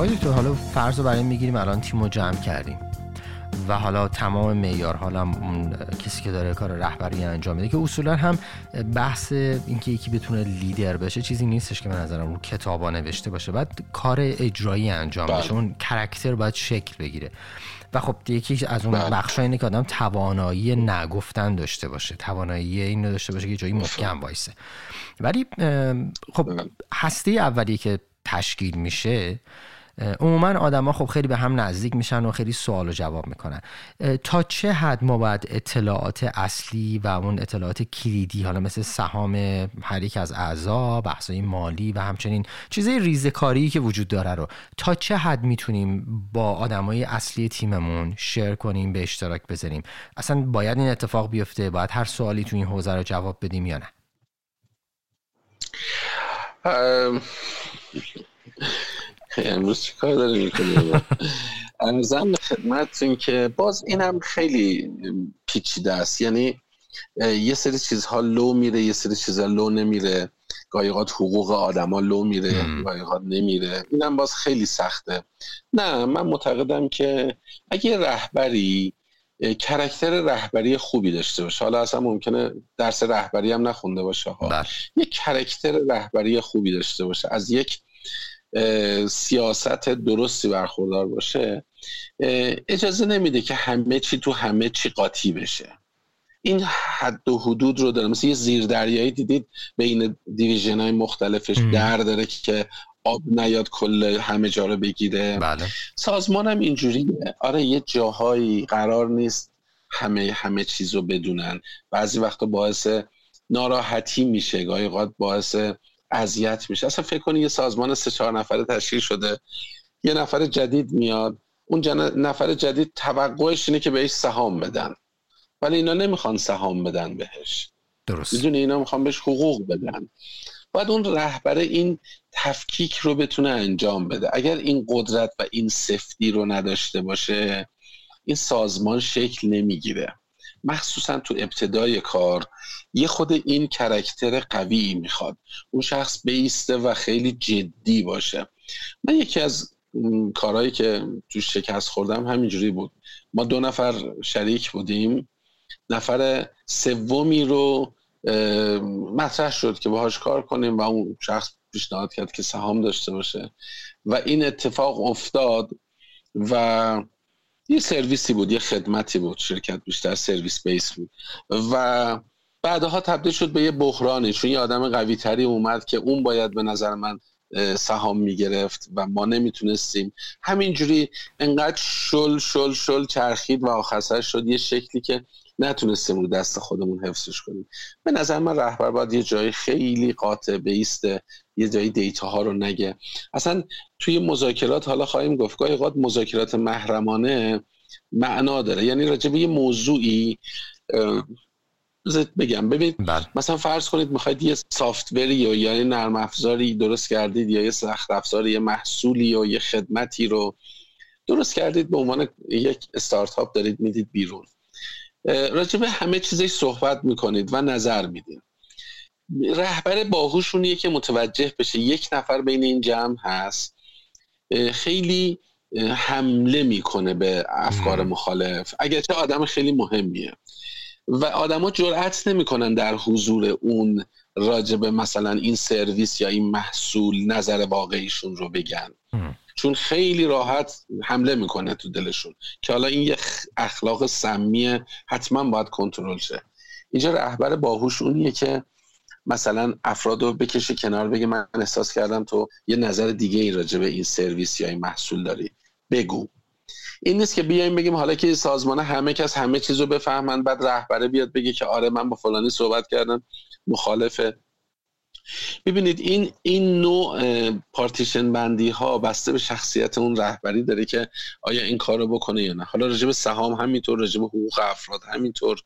آقای دکتر حالا فرض رو برای می‌گیریم الان تیم رو جمع کردیم. و حالا تمام معیار حالا اون کسی که داره کار رهبری انجام میده که اصولا هم بحث اینکه یکی بتونه لیدر بشه چیزی نیستش که من نظرم رو کتابا نوشته باشه. بعد کار اجرایی انجام بشه. بله. اون کرکتر باید شکل بگیره. و خب یکی از اون بله. بخش اینه که آدم توانایی نگفتن داشته باشه. توانایی این داشته باشه که جایی محکم وایسه. ولی خب بله. هسته اولی که تشکیل میشه عموما آدما خب خیلی به هم نزدیک میشن و خیلی سوال و جواب می‌کنن. تا چه حد ما باید اطلاعات اصلی و اون اطلاعات کلیدی حالا مثل سهام هر یک از اعضا بحثای مالی و همچنین چیزای ریزکاری که وجود داره رو تا چه حد می‌تونیم با آدمای اصلی تیممون شیر کنیم به اشتراک بذاریم؟ اصلا باید این اتفاق بیفته؟ باید هر سوالی تو این حوزه رو جواب بدیم یا نه؟ امروز چی کار داره می‌کنی ارزم خدمتتون که باز اینم خیلی پیچیده است. یعنی یه سری چیزها لو میره یه سری چیزها لو نمیره. گایقات حقوق آدما لو میره گایقات نمیره. اینم باز خیلی سخته. نه من معتقدم که اگه رهبری کرکتر رهبری خوبی داشته باشه حالا اصلا ممکنه درس رهبری هم نخونده باشه ها. بله. یک کرکتر رهبری خوبی داشته باشه. از یک سیاست درستی برخوردار باشه اجازه نمیده که همه چی تو همه چی قاطی بشه. این حد و حدود رو داره. مثل یه زیردریایی دیدید بین دیویژن های مختلفش در داره که آب نیاد کل همه جا رو بگیره. بله. سازمان هم اینجوریه. آره یه جاهایی قرار نیست همه همه چیز رو بدونن. بعضی وقتا باعث ناراحتی میشه. گاهی باعث اذیت میشه. اصلا فکر کنی یه سازمان سه چهار نفره تشکیل شده یه نفر جدید میاد اون نفر جدید توقعش اینه که بهش سهام بدن. ولی اینا نمی‌خوان سهام بدن بهش. درست. می‌دونی؟ اینا می‌خوان بهش حقوق بدن. باید اون رهبر این تفکیک رو بتونه انجام بده. اگر این قدرت و این سفتی رو نداشته باشه این سازمان شکل نمی‌گیره. مخصوصا تو ابتدای کار یه خود این کرکتر قوی می‌خواد. اون شخص بیسته و خیلی جدی باشه. من یکی از کارهایی که تو شکست خوردم همینجوری بود. ما دو نفر شریک بودیم. نفر سومی رو مطرح شد که باهاش کار کنیم و اون شخص پیشنهاد کرد که سهام داشته باشه. و این اتفاق افتاد و یه سرویسی بود یه خدمتی بود شرکت بیشتر سرویس بیس بود. و بعدها تبدیل شد به یه بحرانی چون یه آدم قوی تری اومد که اون باید به نظر من سهام می‌گرفت و ما نمی‌تونستیم. همینجوری انقدر شل شل شل چرخید و آخر شد یه شکلی که نتونستیم رو دست خودمون حفظش کنیم. به نظر من رهبر باید یه جای خیلی قاطع بیسته یه جایی دیتا ها رو نگه. اصلا توی مذاکرات حالا خواهیم گفت گاهی اوقات مذاکرات محرمانه معنا داره. یعنی راجع به یه موضوعی بگم. ببینید بله. مثلا فرض کنید می‌خواید یه سافتوری یا یه نرم افزاری درست کردید یا یه سخت افزاری یه محصولی یا یه خدمتی رو درست کردید به عنوان یک استارتاپ دارید می‌دید بیرون. راجع به همه چیزش صحبت می‌کنید و نظر می‌دید. رهبر باهوشونیه که متوجه بشه یک نفر بین این جمع هست. خیلی حمله می‌کنه به افکار مخالف. اگرچه آدم خیلی مهمیه. و آدما جرأت نمی‌کنن در حضور اون راجب مثلا این سرویس یا این محصول نظر واقعیشون رو بگن. چون خیلی راحت حمله می‌کنه تو دلشون که حالا این یه اخلاق سمیه حتما باید کنترل شه. اینجا رهبر باهوش اونیه که مثلا افراد رو بکشه کنار بگه من احساس کردم تو یه نظر دیگه ای راجع به این سرویس یا این محصول داری. بگو. این نیست که بیایم بگیم حالا که سازمان همه کس همه چیز رو بفهمن بعد رهبره بیاد بگه که آره من با فلانی صحبت کردم. مخالفه. ببینید این این نوع پارتیشن بندی ها بسته به شخصیت اون رهبری داره که آیا این کار رو بکنه یا نه. حالا راجب سهام همینطور راجب حقوق افراد همینطور.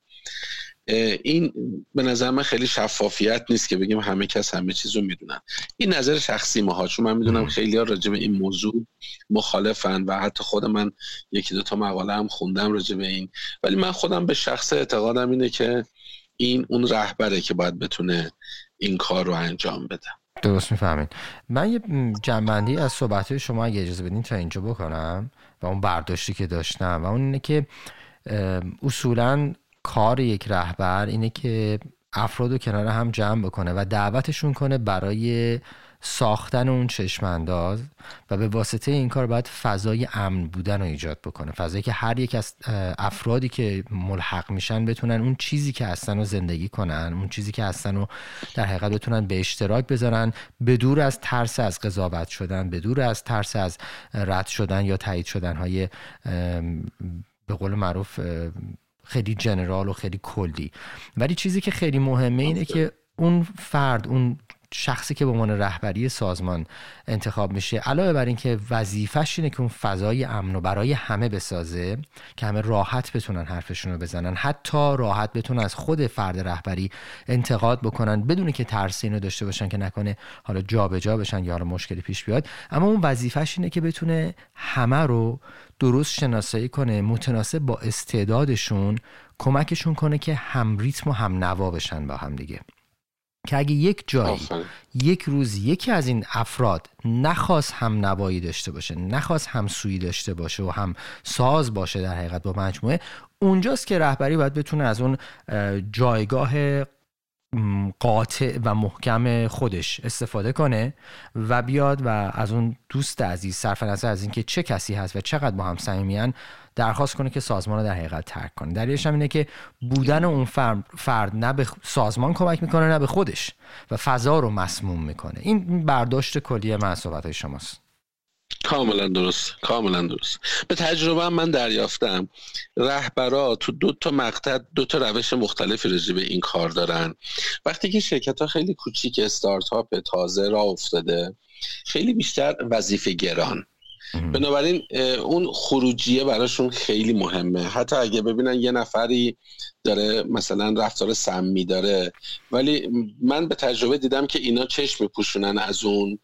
این به نظر من خیلی شفافیت نیست که بگیم همه کس همه چیز رو می‌دونن. این نظر شخصی ما ها چون من می‌دونم خیلی ها راجع به این موضوع مخالفن و حتی خود من یکی دو تا مقاله هم خوندم راجع به این. ولی من خودم به شخص اعتقادم اینه که این اون رهبره که باید بتونه این کار رو انجام بده. درست می‌فهمین من یه جنبندی از صحبت شما اگه اجازه بدین تا اینجا بکنم و اون برداشتی که داشتم و اون اینه که اصولا کار یک رهبر اینه که افراد رو کنار هم جمع بکنه و دعوتشون کنه برای ساختن اون چشمانداز و به واسطه این کار باید فضای امن بودن رو ایجاد بکنه. فضایی که هر یک از افرادی که ملحق میشن بتونن اون چیزی که هستن رو زندگی کنن اون چیزی که هستن رو در حقیقت بتونن به اشتراک بذارن به دور از ترس از قضاوت شدن به دور از ترس از رد شدن یا تایید شدن های به قول معروف خیلی جنرال و خیلی کلی. ولی چیزی که خیلی مهمه اینه که اون فرد اون شخصی که به عنوان رهبری سازمان انتخاب میشه. علاوه بر اینکه وظیفش اینه که اون فضای امن و برای همه بسازه که همه راحت بتونن حرفشون رو بزنن. حتی راحت بتونن از خود فرد رهبری انتقاد بکنن بدون که ترس اینو داشته باشن که نکنه حالا جابجا جا بشن یا حالا مشکلی پیش بیاد. اما اون وظیفش اینه که بتونه همه رو درست شناسایی کنه متناسب با استعدادشون کمکشون کنه که هم ریتم و هم نوا بشن با هم دیگه. که اگه یک جایی یک روز یکی از این افراد نخواست هم نوایی داشته باشه نخواست هم سویی داشته باشه و هم ساز باشه در حقیقت با مجموعه اونجاست که رهبری باید بتونه از اون جایگاه قاطع و محکم خودش استفاده کنه و بیاد و از اون دوست عزیز صرف نظر از اینکه چه کسی هست و چقدر با هم صمیمیان درخواست کنه که سازمان رو در حقیقت ترک کنه. دلیلش هم اینه که بودن اون فرد, نه به سازمان کمک می‌کنه نه به خودش و فضا رو مسموم می‌کنه. این برداشت کلی من صحبت های شماست. کاملا درست کاملا درست. به تجربه من دریافتم. رهبرا تو دو تا مقطع دو تا روش مختلفی رجی به این کار دارن. وقتی که شرکت ها خیلی کوچیک استارتاپ تازه را افتاده خیلی بیشتر وظیفه گران. بنابراین اون خروجیه براشون خیلی مهمه. حتی اگه ببینن یه نفری داره مثلا رفتار سمی داره. ولی من به تجربه دیدم که اینا چشم میپوشونن از اون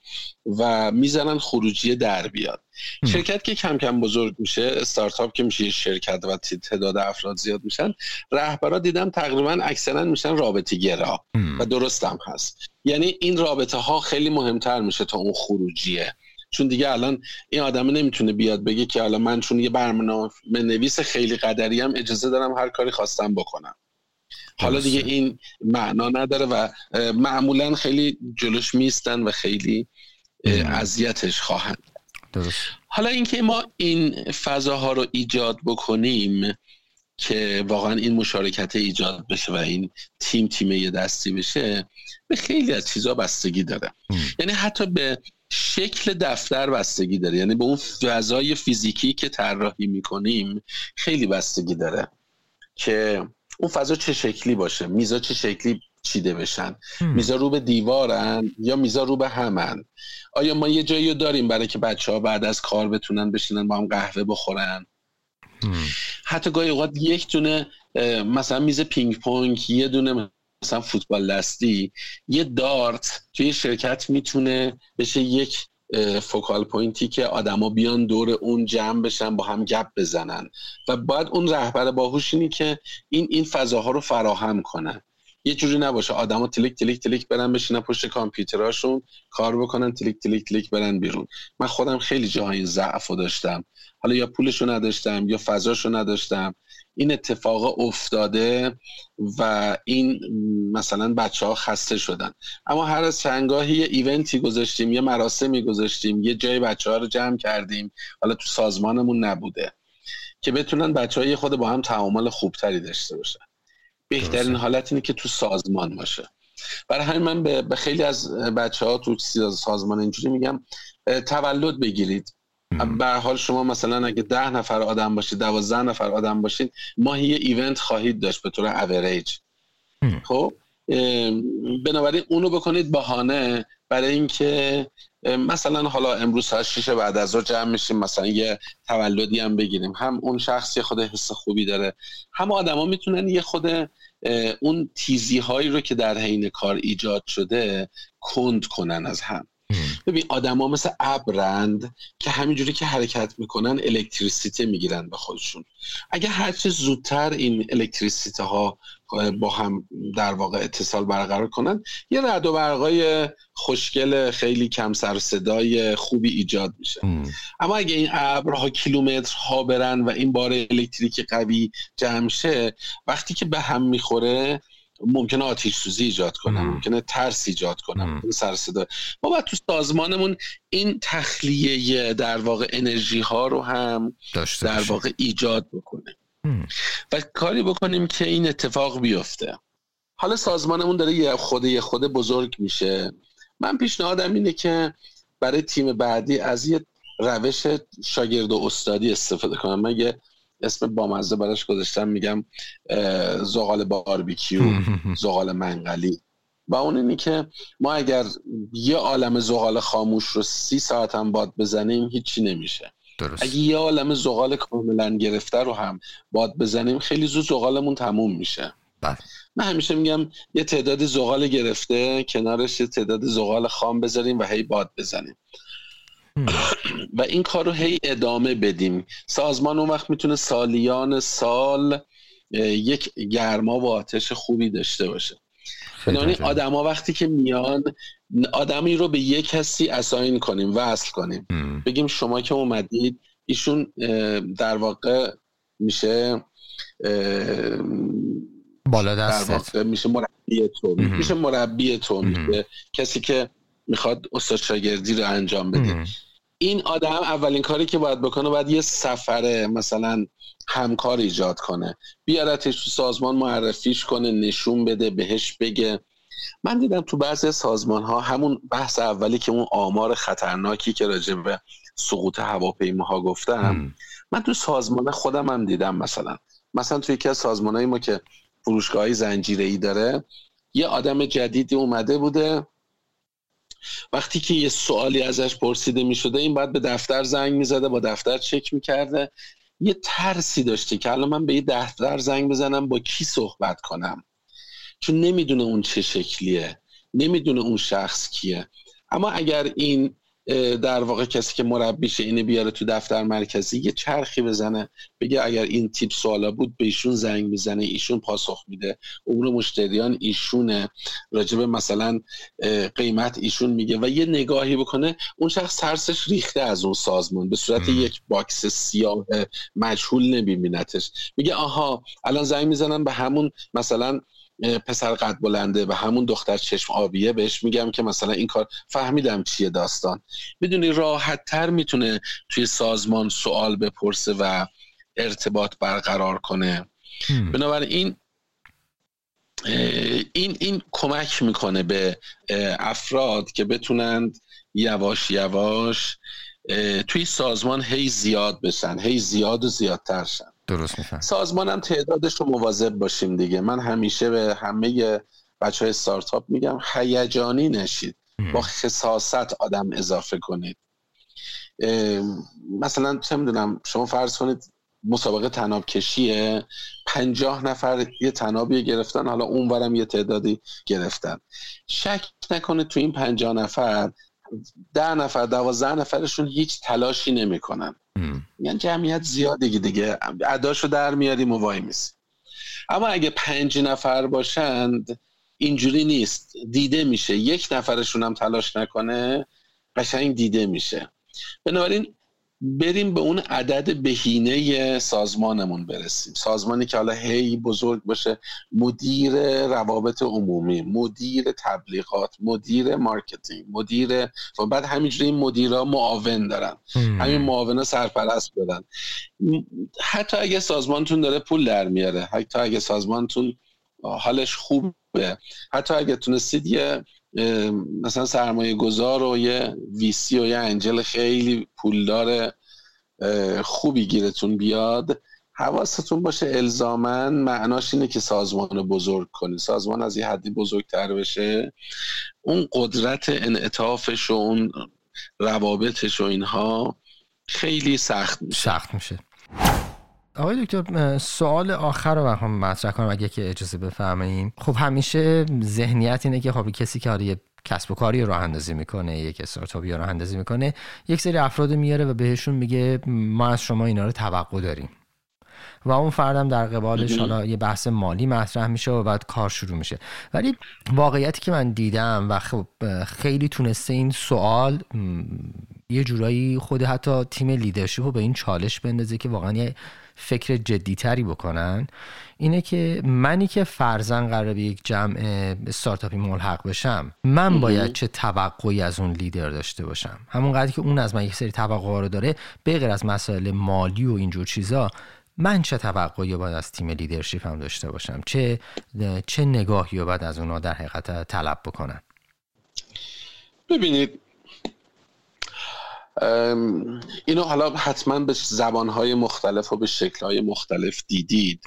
و می‌زنن خروجیه در بیاد. شرکت که کم کم بزرگ میشه استارتاپ که میشه شرکت و تعداد افراد زیاد میشن رهبرا دیدم تقریبا اکثرا میشن رابطه گرا. و درستم هست. یعنی این رابطه ها خیلی مهمتر میشه تا اون خروجیه. چون دیگه الان این آدم نمی‌تونه بیاد بگه که حالا من چون یه برنامه نویس خیلی قدری هم اجازه دارم هر کاری خواستم بکنم. حالا دیگه این معنا نداره و معمولا خیلی جلوش میستن و خیلی اذیتش خواهند. درست. حالا اینکه ما این فضاها رو ایجاد بکنیم که واقعا این مشارکت ایجاد بشه و این تیم تیم یه دستی بشه به خیلی از چیزها بستگی داره. یعنی حتی به شکل دفتر بستگی داره. یعنی به اون فضای فیزیکی که طراحی می‌کنیم خیلی بستگی داره که اون فضا چه شکلی باشه. میزا چه شکلی چیده بشن؟ میزا رو به دیوارن یا میزا رو به همن؟ آیا ما یه جایی داریم برای که بچه ها بعد از کار بتونن بشینن با هم قهوه بخورن؟ حتی گاهی اوقات یک دونه مثلا میز پینگ پونگ یه دونه مثلا فوتبال دستی یه دارت توی شرکت می‌تونه بشه یک focal point ی که آدما بیان دور اون جمع بشن با هم گپ بزنن. و باید اون رهبر باهوش اینی که این این فضاها رو فراهم کنه. یه جوری نباشه آدما تلیک تلیک تلیک برن بشینن پشت کامپیوتراشون کار بکنن تلیک تلیک تلیک برن بیرون. من خودم خیلی جاهای این ضعف داشتم. حالا یا پولشو نداشتم یا فضاشو نداشتم. این اتفاق افتاده و این مثلا بچه ها خسته شدن. اما هر از چنگاهی یه ایونتی گذاشتیم یه مراسمی گذاشتیم یه جای بچه ها رو جمع کردیم. حالا تو سازمانمون نبوده. که بتونن بچه های خود با هم تعامل خوبتری داشته باشن. بهترین حالت اینه که تو سازمان باشه. برای همین من به خیلی از بچه ها تو سازمان اینجوری میگم تولد بگیرید. به حال شما مثلا اگه ده نفر آدم باشید دوازده نفر آدم باشید ماهی یه ایونت خواهید داشت به طور اوریج خب؟ بنابراین اونو بکنید بهانه برای اینکه مثلا حالا امروز ساعت 6 بعد از ظهر جمع میشیم مثلا یه تولدی هم بگیریم. هم اون شخص یه خود حس خوبی داره هم آدما می‌تونن یه خود اون تیزی هایی رو که در حین کار ایجاد شده کند کنن از هم. ببین آدما مثل ابرند که همینجوری که حرکت می‌کنن الکتریسیته می‌گیرن به خودشون. اگه هرچه زودتر این الکتریسیته ها با هم در واقع اتصال برقرار کنن یه رد و برقای خوشگل خیلی کم سر صدای خوبی ایجاد میشه. اما اگه این ابرها کیلومترها برن و این بار الکتریکی قوی جمع شه وقتی که به هم می‌خوره ممکنه آتیش سوزی ایجاد کنم ممکنه ترس ایجاد کنم سر صدا. ما باید تو سازمانمون این تخلیه در واقع انرژی ها رو هم در واقع ایجاد بکنه و کاری بکنیم که این اتفاق بیفته. حالا سازمانمون داره یه خود یه خود بزرگ میشه. من پیشنهادم اینه که برای تیم بعدی از یه روش شاگرد و استادی استفاده کنم. من یه اسم بامزه براش گذاشتم میگم زغال باربیکیو زغال منقلی و اون اینی که ما اگر یه عالم زغال خاموش رو سی ساعت هم باد بزنیم هیچی نمیشه درست. اگه یه عالم زغال کاملا گرفته رو هم باد بزنیم خیلی زود زغالمون تموم میشه بله. من همیشه میگم یه تعداد زغال گرفته کنارش یه تعداد زغال خام بذاریم و هی باد بزنیم و این کار رو هی ادامه بدیم. سازمان اون وقت می‌تونه سالیان سال یک گرما و آتش خوبی داشته باشه. بنابراین آدما وقتی که میان آدمی رو به یک کسی اساین کنیم وصل کنیم. بگیم شما که اومدید ایشون در واقع میشه بالا دستت. میشه مربی تو. میشه مربی تو میشه کسی که می‌خواد استاد شاگردی رو انجام بده. این آدم اولین کاری که باید بکنه باید یه سفر مثلا همکار ایجاد کنه. بیارتش تو سازمان معرفیش کنه نشون بده بهش بگه. من دیدم تو بعضی سازمان ها همون بحث اولی که اون آمار خطرناکی که راجع به سقوط هواپیماها گفتم من تو سازمان خودم هم دیدم مثلا. مثلا تو یکی از سازمان ما که فروشگاه زنجیره ای داره یه آدم جدیدی اومده بوده وقتی که یه سوالی ازش پرسیده می شده این باید به دفتر زنگ می زده با دفتر چک می کرده یه ترسی داشته که الان من به یه دفتر زنگ بزنم با کی صحبت کنم؟ چون نمی‌دونه اون چه شکلیه نمی‌دونه اون شخص کیه. اما اگر این در واقع کسی که مربیشه اینه بیاره تو دفتر مرکزی یه چرخی بزنه بگه اگر این تیپ سوالا بود به ایشون زنگ می‌زنه ایشون پاسخ میده. امور مشتریان ایشونه. راجب مثلا قیمت ایشون میگه و یه نگاهی بکنه اون شخص ترسش ریخته از اون سازمان. به صورت یک box سیاه مجهول نمیبینتش میگه آها الان زنگ می‌زنن به همون مثلا پسر قد بلنده و همون دختر چشم آبیه بهش میگم که مثلا این کار فهمیدم چیه داستان. می‌دونی راحت تر می‌تونه توی سازمان سوال بپرسه و ارتباط برقرار کنه. بنابراین این این کمک می‌کنه به افراد که بتونند یواش یواش توی سازمان هی زیاد بشن هی زیاد و زیادتر شن. درست میفهم سازمان هم تعدادش رو مواظب باشیم دیگه. من همیشه به همه بچه های ستارتاپ میگم هیجانی نشید. با خصاصت آدم اضافه کنید. مثلا چه می‌دونم شما فرض کنید مسابقه تناب کشیه پنجاه نفر یه تنابی گرفتن حالا اونورم یه تعدادی گرفتن. شک نکنه تو این پنجاه نفر ده نفر دوازده نفرشون هیچ تلاشی نمی‌کنن. یعنی جمعیت زیادی دیگه عداشو در میاریم و وای میسی. اما اگه پنج نفر باشند اینجوری نیست. دیده میشه. یک نفرشون هم تلاش نکنه قشنگ دیده میشه. بنابراین بریم به اون عدد بهینه سازمانمون برسیم. سازمانی که حالا هی بزرگ باشه مدیر روابط عمومی مدیر تبلیغات مدیر marketing مدیر و بعد همینجوری این مدیرا معاون دارن. همین معاونا سرپرست بدن. حتی اگه سازمانتون داره پول در میاره حتی اگه سازمانتون حالش خوبه حتی اگه تونستید یه مثلا سرمایه گذار و یه ویسی و یه انجل خیلی پولدار خوبی گیرتون بیاد حواستون باشه الزامن معناش اینه که سازمان بزرگ کنی سازمان از یه حدی بزرگتر بشه. اون قدرت انعطافش و اون روابطش و اینها خیلی سخت میشه. سخت میشه. آقای دکتر سوال آخر رو هم مطرح کنم اگه که اجازه بفرمایید خب همیشه ذهنیت اینه که خب کسی که یه کسب و کاری راه اندازی می‌کنه یک استارتاپی راه اندازی می‌کنه یک سری افراد میاره و بهشون میگه ما از شما اینا رو توقع داریم. و اون فردم در قبالش حالا یه بحث مالی مطرح میشه و بعد کار شروع میشه. ولی واقعیتی که من دیدم و خب خیلی تونسته این سوال یه جورایی خود حتی تیم leadership رو به این چالش بندازه که واقعا یه فکر جدیتری بکنن اینه که منی که فرضا قرار به یک جمع استارتاپی ملحق بشم من باید چه توقعی از اون لیدر داشته باشم. همون قدری که اون از من یک سری توقع رو داره به از مسائل مالی و اینجور چیزا من چه توقعی باید از تیم leadership هم داشته باشم؟ چه چه نگاهی باید از اونا در حقیقت طلب بکنن ببینید اینو حالا حتما به زبانهای مختلف و به شکلهای مختلف دیدید.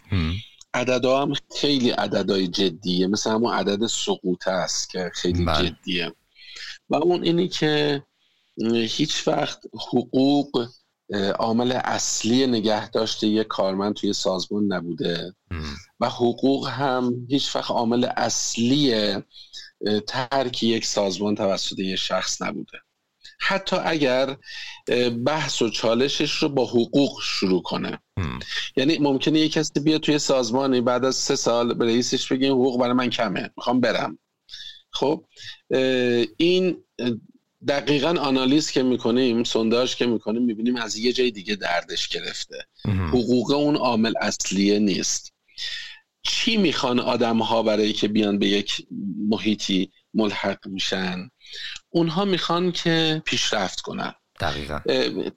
عددها هم خیلی عددهای جدیه. مثل همون عدد سقوط است که خیلی بله. جدیه. و اون اینی که هیچ وقت حقوق عامل اصلی نگه داشته یک کارمند توی سازمان نبوده. و حقوق هم هیچ وقت عامل اصلی ترک یک سازمان توسط یک شخص نبوده. حتی اگر بحث و چالشش رو با حقوق شروع کنه. یعنی ممکنه یک کسی بیاد توی سازمانی بعد از سه سال به رئیسش بگه حقوق برای من کمه می‌خوام برم. خب این دقیقا آنالیز که می‌کنیم سنداج که می‌کنیم می‌بینیم از یه جای دیگه دردش گرفته. حقوق اون عامل اصلیه نیست. چی می‌خوان آدم ها برای که بیان به یک محیطی ملحق میشن؟ اونها می‌خوان که پیشرفت کنن. دقیقا.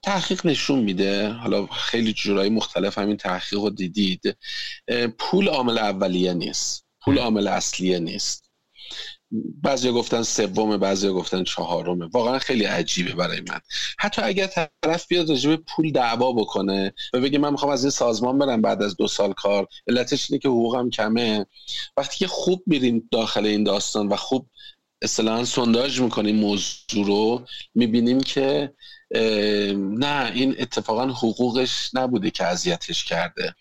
تحقیق نشون میده. حالا خیلی جورایی مختلف همین تحقیق رو دیدید. پول عامل اولیه نیست. پول عامل اصلیه نیست. بعضی گفتن سوم بعضی گفتن چهارمه. واقعا خیلی عجیبه برای من. حتی اگر طرف بیاد راجع پول دعوا بکنه و بگه من می‌خوام از این سازمان برم بعد از دو سال کار علتش اینه که حقوقم کمه. وقتی که خوب میریم داخل این داستان و خوب اصطلاحا سونداژ می‌کنیم موضوع رو. می‌بینیم که نه این اتفاقا حقوقش نبوده که اذیتش کرده.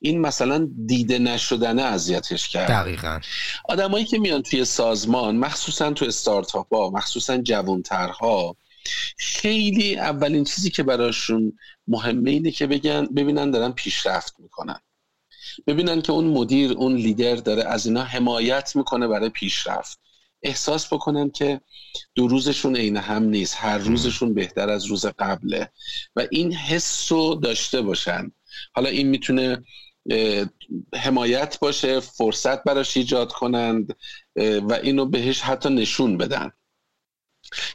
این مثلا دیده نشدنه اذیتش کرده دقیقا. آدمایی که میان توی سازمان مخصوصا تو استارتاپ ها مخصوصا جوانترها خیلی اولین چیزی که براشون مهمه اینه که بگن ببینن دارن پیشرفت می‌کنن. ببینن که اون مدیر اون لیدر داره از اینا حمایت می‌کنه برای پیشرفت. احساس بکنن که دو روزشون عین هم نیست هر روزشون بهتر از روز قبله و این حس رو داشته باشن. حالا این می‌تونه حمایت باشه فرصت براش ایجاد کنند و اینو بهش حتی نشون بدن.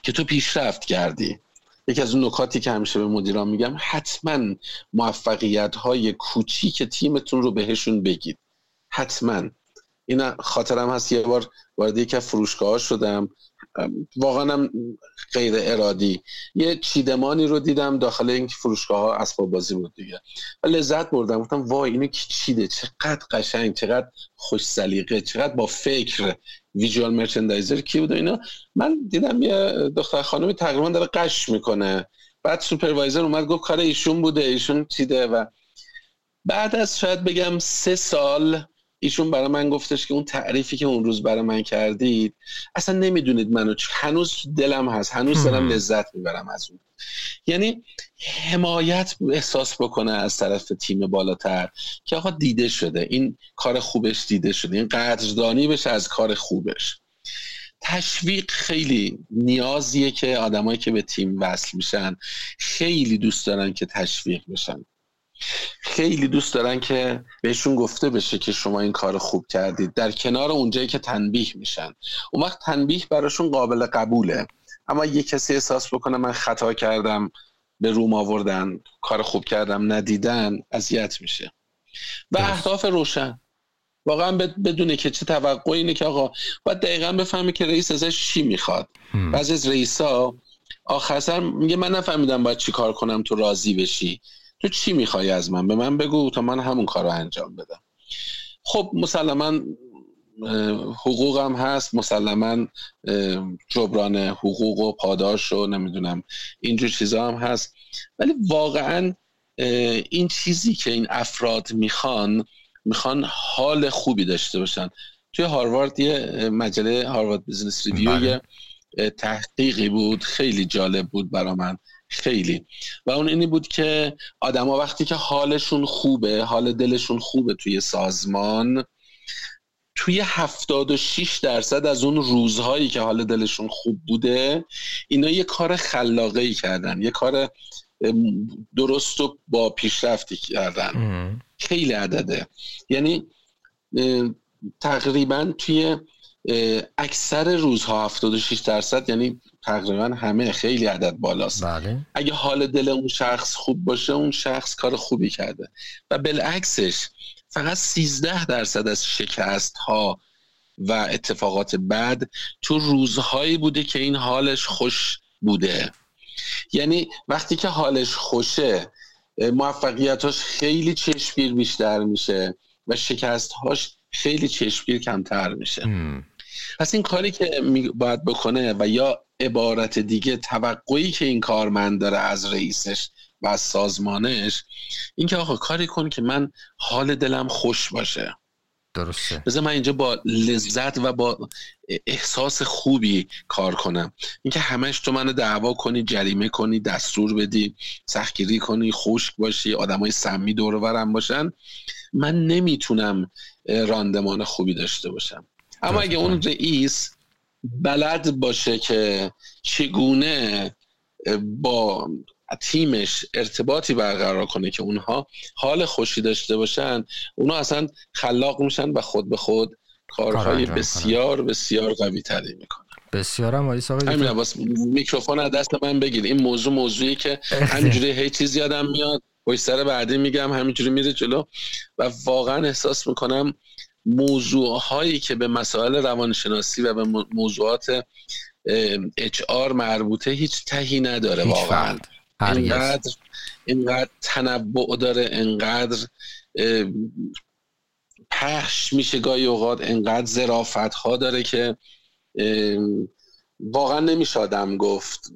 که تو پیشرفت کردی. یکی از اون نکاتی که همیشه به مدیران میگم حتما موفقیت های کوچیک تیمتون رو بهشون بگید. حتما. این خاطرم هست یه بار وارد از فروشگاه شدم. واقعا هم غیر ارادی. یه چیدمانی رو دیدم داخل این فروشگاه ها اسباب بازی بود دیگه. لذت بردم. گفتم وای اینو کی چیده؟ چقدر قشنگ چقدر خوش سلیقه چقدر با فکر ویژوال مرچندایزر کی بود اینا. من دیدم یه دختر خانمی تقریبا داره قش می‌کنه. بعد سوپروایزر اومد گفت کار ایشون بوده ایشون چیده و بعد از شاید بگم سه سال ایشون برای من گفتش که اون تعریفی که اون روز برای من کردید اصلا نمی‌دونید منو هنوز دلم هست هنوز دارم لذت می‌برم از اون. یعنی حمایت احساس بکنه از طرف تیم بالاتر که آقا دیده شده این کار خوبش دیده شده این قدردانی بشه از کار خوبش. تشویق خیلی نیازیه که آدمایی که به تیم وصل میشن خیلی دوست دارن که تشویق بشن. خیلی دوست دارن که بهشون گفته بشه که شما این کار خوب کردید. در کنار اونجایی که تنبیه میشن. اون وقت تنبیه براشون قابل قبوله. اما یه کسی احساس بکنه من خطا کردم به روم آوردن کار خوب کردم ندیدن اذیت میشه. و اهداف روشن. واقعا بدونه که چه توقعی اینه که آقا باید دقیقا بفهمه که رئیس ازش چی می‌خواد. بعضی از رئیسا آخر سر میگه من نفهمیدم باید چی کار کنم تو راضی بشی. تو چی می‌خوای از من؟ به من بگو تا من همون کار رو انجام بدم. خب مسلما حقوقم هست. مسلما جبران حقوق و پاداش و نمی‌دونم اینجور چیزا هم هست. ولی واقعا این چیزی که این افراد می‌خوان می‌خوان حال خوبی داشته باشن. توی هاروارد یه مجله Harvard Business Review یه تحقیقی بود. خیلی جالب بود برا من. خیلی. و اون اینی بود که آدما وقتی که حالشون خوبه حال دلشون خوبه توی سازمان توی 76 درصد از اون روزهایی که حال دلشون خوب بوده اینا یه کار خلاقه ای کردن یه کار درست و با پیشرفتی کردن. خیلی عدده. یعنی تقریبا توی اکثر روزها 76 درصد یعنی تقریبا همه خیلی عدد بالاست. بله. اگه حال دل اون شخص خوب باشه اون شخص کار خوبی کرده. و بالعکسش فقط 13 درصد از شکست ها و اتفاقات بد تو روزهایی بوده که این حالش خوش بوده. یعنی وقتی که حالش خوشه موفقیتاش خیلی چشمگیر بیشتر میشه و شکستهاش خیلی چشمگیر کمتر میشه. پس این کاری که باید بکنه و یا عبارت دیگه توقعی که این کارمند داره از رئیسش و از سازمانش اینکه آقا کاری کن که من حال دلم خوش باشه. درسته. بذار من اینجا با لذت و با احساس خوبی کار کنم. اینکه همش تو منو دعوا کنی جریمه کنی دستور بدی سختگیری کنی خشک باشی آدمای سمی دور باشن. من نمی‌تونم راندمان خوبی داشته باشم. اما اگه اون رئیس بلد باشه که چگونه با تیمش ارتباطی برقرار کنه که اونها حال خوشی داشته باشن. اونها اصلا خلاق میشن و خود به خود کارهای بسیار بسیار قوی تری می‌کنن. بسیار هم آقای همین میکروفون از دست من بگیر. این موضوع موضوعی که همینجوری هیچ چیزی یادم میاد. پشت سر بعدی میگم همینجوری میره جلو. و واقعا احساس می‌کنم موضوع هایی که به مسائل روانشناسی و به موضوعات اچ آر مربوطه هیچ تهی نداره واقعا. اینقدر اینقدر تنبع داره اینقدر پخش میشه گاهی اوقات اینقدر زرافت ها داره که واقعا نمیشه آدم گفت.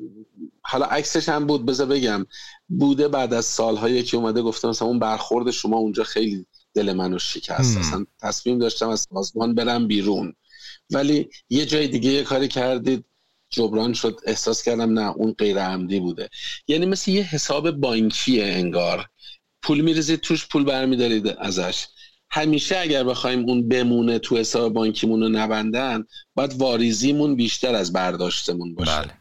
حالا عکسش هم بود بذار بگم. بوده بعد از سالهایی که اومده گفته مثلا اون برخورد شما اونجا خیلی دل منو شکست. اصلا تصمیم داشتم از سازمان برم بیرون. ولی یه جای دیگه یه کاری کردید. جبران شد. احساس کردم نه اون غیر عمدی بوده. یعنی مثل یه حساب بانکیه انگار. پول میریزید توش پول برمیدارید ازش. همیشه اگر بخوایم اون بمونه تو حساب بانکیمون رو نبندن باید واریزیمون بیشتر از برداشتمون باشه. بله.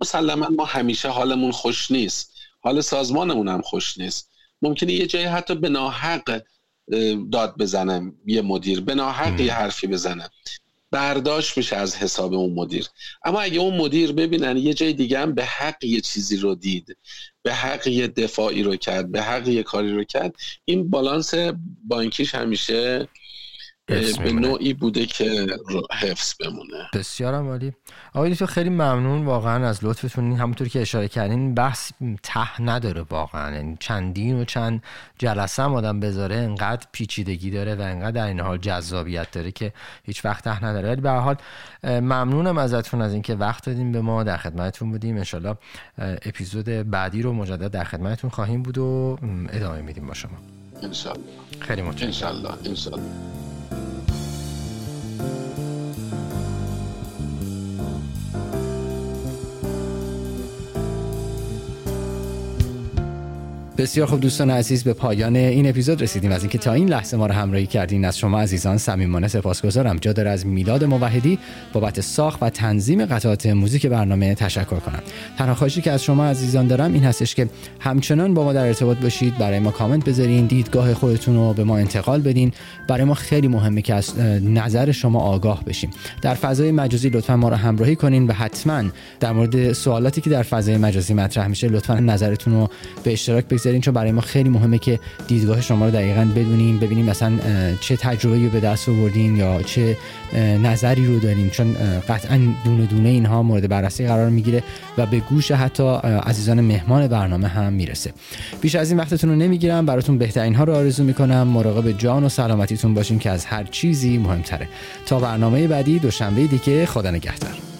مسلما ما همیشه حالمون خوش نیست. حال سازمانمون هم خوش نیست. ممکنه یه جایی حتی به ناحق داد بزنه یه مدیر به ناحق یه حرفی بزنه برداشت میشه از حساب اون مدیر. اما اگه اون مدیر ببینن یه جای دیگه هم به حق یه چیزی رو دید به حق یه دفاعی رو کرد به حق یه کاری رو کرد این بالانس بانکیش همیشه به نوعی بوده که حفظ بمونه. بسیارم عالی. آقای تو خیلی ممنون. واقعا از لطفتون همونطور که اشاره کردین بحث ته نداره واقعا. یعنی چندین و چند جلسه هم آدم بذاره انقدر پیچیدگی داره و انقدر در این حال جذابیت داره که هیچ وقت ته نداره. ولی به حال ممنونم ازتون از اینکه وقت دادیم به ما. در خدمتتون بودیم. انشالله اپیزود بعدی رو مجدد در خدمتتون خواهیم بود و ادامه میدیم با شما. انشالله. خیلی متشکرم. انشالله. انشالله. Thank you. بسیار خوب دوستان عزیز به پایان این اپیزود رسیدیم. از اینکه تا این لحظه ما رو همراهی کردین از شما عزیزان صمیمانه سپاسگزارم. جا داره از میلاد موحدی بابت ساخت و تنظیم قطعات موزیک برنامه تشکر کنم. تنها خواهشی که از شما عزیزان دارم این هستش که همچنان با ما در ارتباط باشید برای ما کامنت بذارین دیدگاه خودتون رو به ما انتقال بدین. برای ما خیلی مهمه که از نظر شما آگاه بشیم. در فضای مجازی لطفا ما رو همراهی کنین و حتما در مورد سوالاتی که در فضای مجازی مطرح میشه لطفا نظرتون رو به اشتراک بگذارین چون برای ما خیلی مهمه که دیدگاه شما رو دقیقا بدونیم ببینیم مثلا چه تجربه رو به دست آوردین یا چه نظری رو داریم. چون قطعا دونه دونه اینها مورد بررسی قرار می‌گیره و به گوش حتی عزیزان مهمان برنامه هم می‌رسه. بیش از این وقتتون رو نمی‌گیرم. براتون بهترین ها رو آرزو می‌کنم. مراقب جان و سلامتیتون باشین که از هر چیزی مهمتره. تا برنامه بعدی دوشنبه دیگه خدا نگهدار.